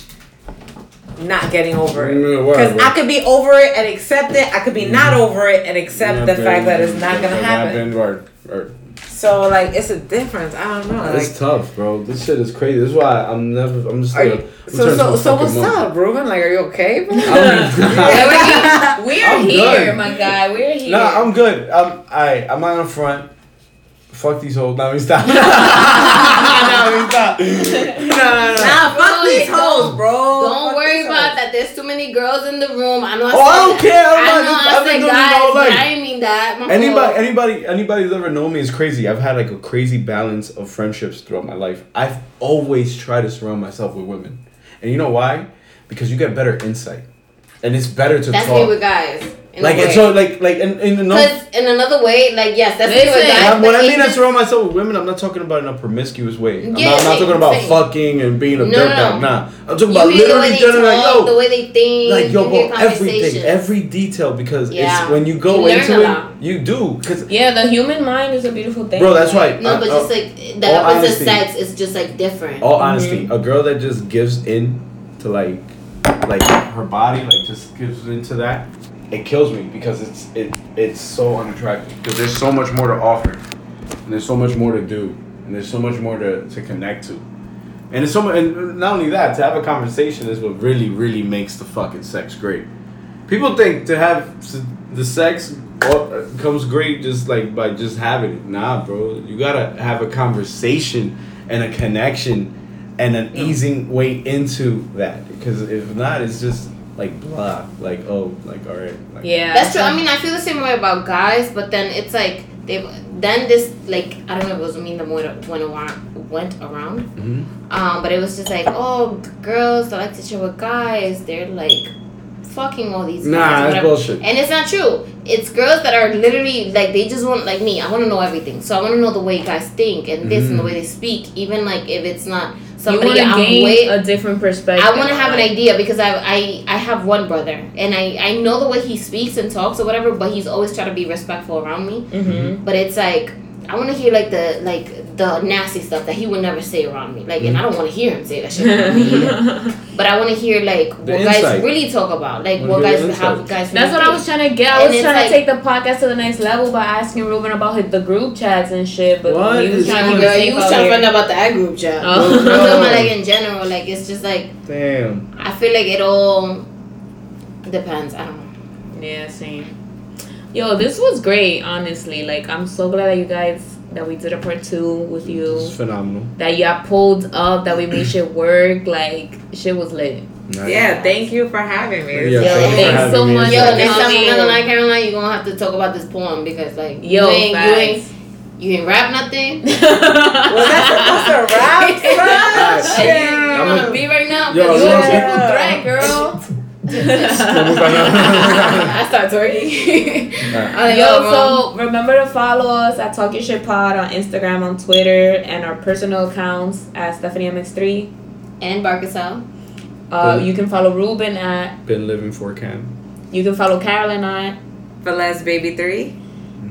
D: not getting over it.
C: Mm,
D: Because. I could be over it and accept it. I could be not over it and accept the fact that it's not gonna happen.
C: Or, or,
D: So like it's a difference. I don't know.
C: it's
D: Like,
C: tough, bro. This shit is crazy. This is why I'm never. I'm just.
D: are
C: Like,
D: you,
C: I'm
D: so so so what's
C: monk.
D: up, Ruben? Like, are you okay, bro?
C: I'm-
A: We're
C: I'm
A: here,
C: good.
A: my guy. We're here.
C: Nah, I'm good. I'm. I. I'm on the front. Fuck these hoes. Now we stop. no, we stop. No, no, no.
D: Nah, fuck
B: Bro,
D: these hoes, bro.
B: Don't
D: Fuck
B: worry about
D: hoes.
B: that. There's too many girls in the room. I know I
C: Oh, I don't care. I'm
B: I
C: not-
B: know
C: I've
B: I said guys,
C: my whole
B: but
C: life.
B: I didn't mean that. My
C: Anybody, anybody, anybody who's ever known me is crazy. I've had like a crazy balance of friendships throughout my life. I've always tried to surround myself with women, and you know why? Because you get better insight, and it's better to
B: That's
C: talk.
B: me with guys. In
C: like
B: way.
C: it's so like like in in another.
B: In another way, like yes, that's me with
A: Listen,
B: guys.
C: When I mean I
B: in
C: surround myself with women, I'm not talking about in a promiscuous way. I'm,
B: Yeah,
C: not, I'm not talking about
B: same.
C: fucking and being a
B: No, no,
C: dirtbag.
B: no.
C: Nah, I'm talking
B: You
C: about
B: hear the way
C: literally
B: they
C: generally like
B: talk,
C: yo,
B: the way they think,
C: like yo,
B: you hear
C: bro, everything, every detail because
B: Yeah.
C: it's when you go
B: You
C: into it, you do because
A: Yeah, the human mind is a beautiful thing.
C: bro, that's right.
B: No,
C: Uh,
B: but
C: uh,
B: just like the
C: all
B: opposite
C: honesty.
B: sex is just like different.
C: all honesty, a girl that just gives in to like, like her body, like just gives into that, it kills me because it's it it's so unattractive. Because there's so much more to offer, and there's so much more to do, and there's so much more to, to connect to, and it's so much. And not only that, to have a conversation is what really really makes the fucking sex great. People think to have the sex uh, comes great just like by just having it. Nah, bro, you gotta have a conversation and a connection and an easing way into that. Because if not, it's just like blah, like oh, like all right, like,
A: Yeah.
B: That's true. I mean, I feel the same way about guys, but then it's like they then this like I don't know if it was me the when it went around went around.
C: Mhm.
B: Um, but it was just like oh, girls that like to chill with guys, they're like fucking all these.
C: Nah,
B: guys,
C: that's bullshit.
B: And it's not true. It's girls that are literally like they just want like me. I want to know everything. So I want to know the way guys think and this and the
C: Mhm.
B: way they speak. Even like if it's not
A: you
B: somebody I'm
A: gain a different perspective.
B: I want to have an idea because I, I I have one brother and I I know the way he speaks and talks or whatever, but he's always trying to be respectful around me.
A: Mhm.
B: But it's like I want to hear like the like the nasty stuff that he would never say around me. Like, and I don't want to hear him say that shit around me. But I want to hear like what guys really talk about, like what guys
C: the
B: how guys.
A: That's
B: really
A: what I was trying to get. I
B: And
A: was
B: it's
A: trying
B: like-
A: to take the podcast to the next level by asking Ruben about his, the group chats and shit. But
C: What
A: he was trying to
C: going
B: Girl, you was trying to find out about that group chat.
A: Oh.
B: I'm talking about like in general, like it's just like
C: Damn.
B: I feel like it all depends. I don't know.
A: Yeah, same. Yo, this was great, honestly. Like, I'm so glad that you guys that we did a part two with you.
C: It's phenomenal.
A: That y'all pulled up. That we made shit work. Like, shit was lit.
C: Nice.
D: Yeah, thank you for having me.
C: Yeah,
B: Yo,
C: thank
A: thanks so
C: me.
A: much.
B: Yo, next time
A: yeah.
B: I'm not gonna lie, Caroline, you're gonna have to talk about this poem because like
A: Yo,
B: you ain't you ain't you ain't rap nothing.
D: Was that supposed to rap?
C: Alright.
B: Are you
C: I'm
B: on
C: a-
B: a beat right now?
C: Yo,
B: you
C: I'm
B: a
C: a-
B: triple threat, girl. I start twerking. I
A: Yo,
B: know,
A: so remember to follow us at Talk Your Shit Pod on Instagram, on Twitter, and our personal accounts at Stephanie MX3.
B: and Barcasel.
A: Uh,
C: Good.
A: you can follow Ruben at.
C: Been living for Cam.
A: You can follow Carolyn at.
D: Velez Baby 3.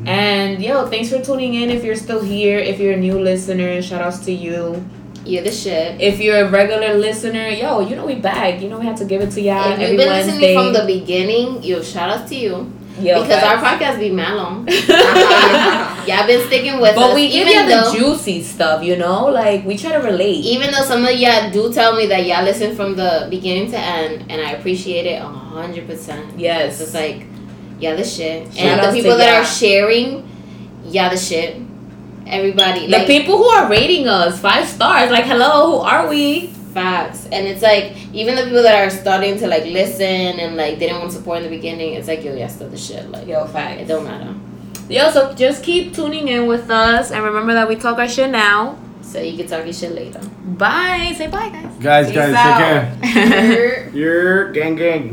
A: And yo, thanks for tuning in. If you're still here, if you're a new listener, shout outs to you.
B: You're the shit.
A: If you're a regular listener, yo, you know we back. You know we have to give it to y'all
B: if you've been
A: Wednesday.
B: listening from the beginning, yo, shout out to you.
A: yo,
B: because our podcast be mad long. Uh-huh. Y'all been sticking with
A: but
B: us.
A: we give
B: even
A: you the juicy stuff, you know. Like we try to relate.
B: even though some of y'all do tell me that y'all listen from the beginning to end, and I appreciate it a hundred percent.
A: Yes.
B: It's like, yeah, the shit.
A: Shout
B: and the people that are sharing, yeah, the shit. Everybody,
A: the
B: like,
A: people who are rating us five stars, like hello, who are we?
B: facts, and it's like even the people that are starting to like listen and like they didn't want support in the beginning, it's like yo, yeah, still the shit. Like,
A: Yo,
B: it don't matter.
A: Yo, so just keep tuning in with us, and remember that we talk our shit now.
B: So you can talk your shit later.
A: Bye. Say bye, guys.
C: Guys,
D: Peace
C: guys,
D: out.
C: take care. You're gang gang.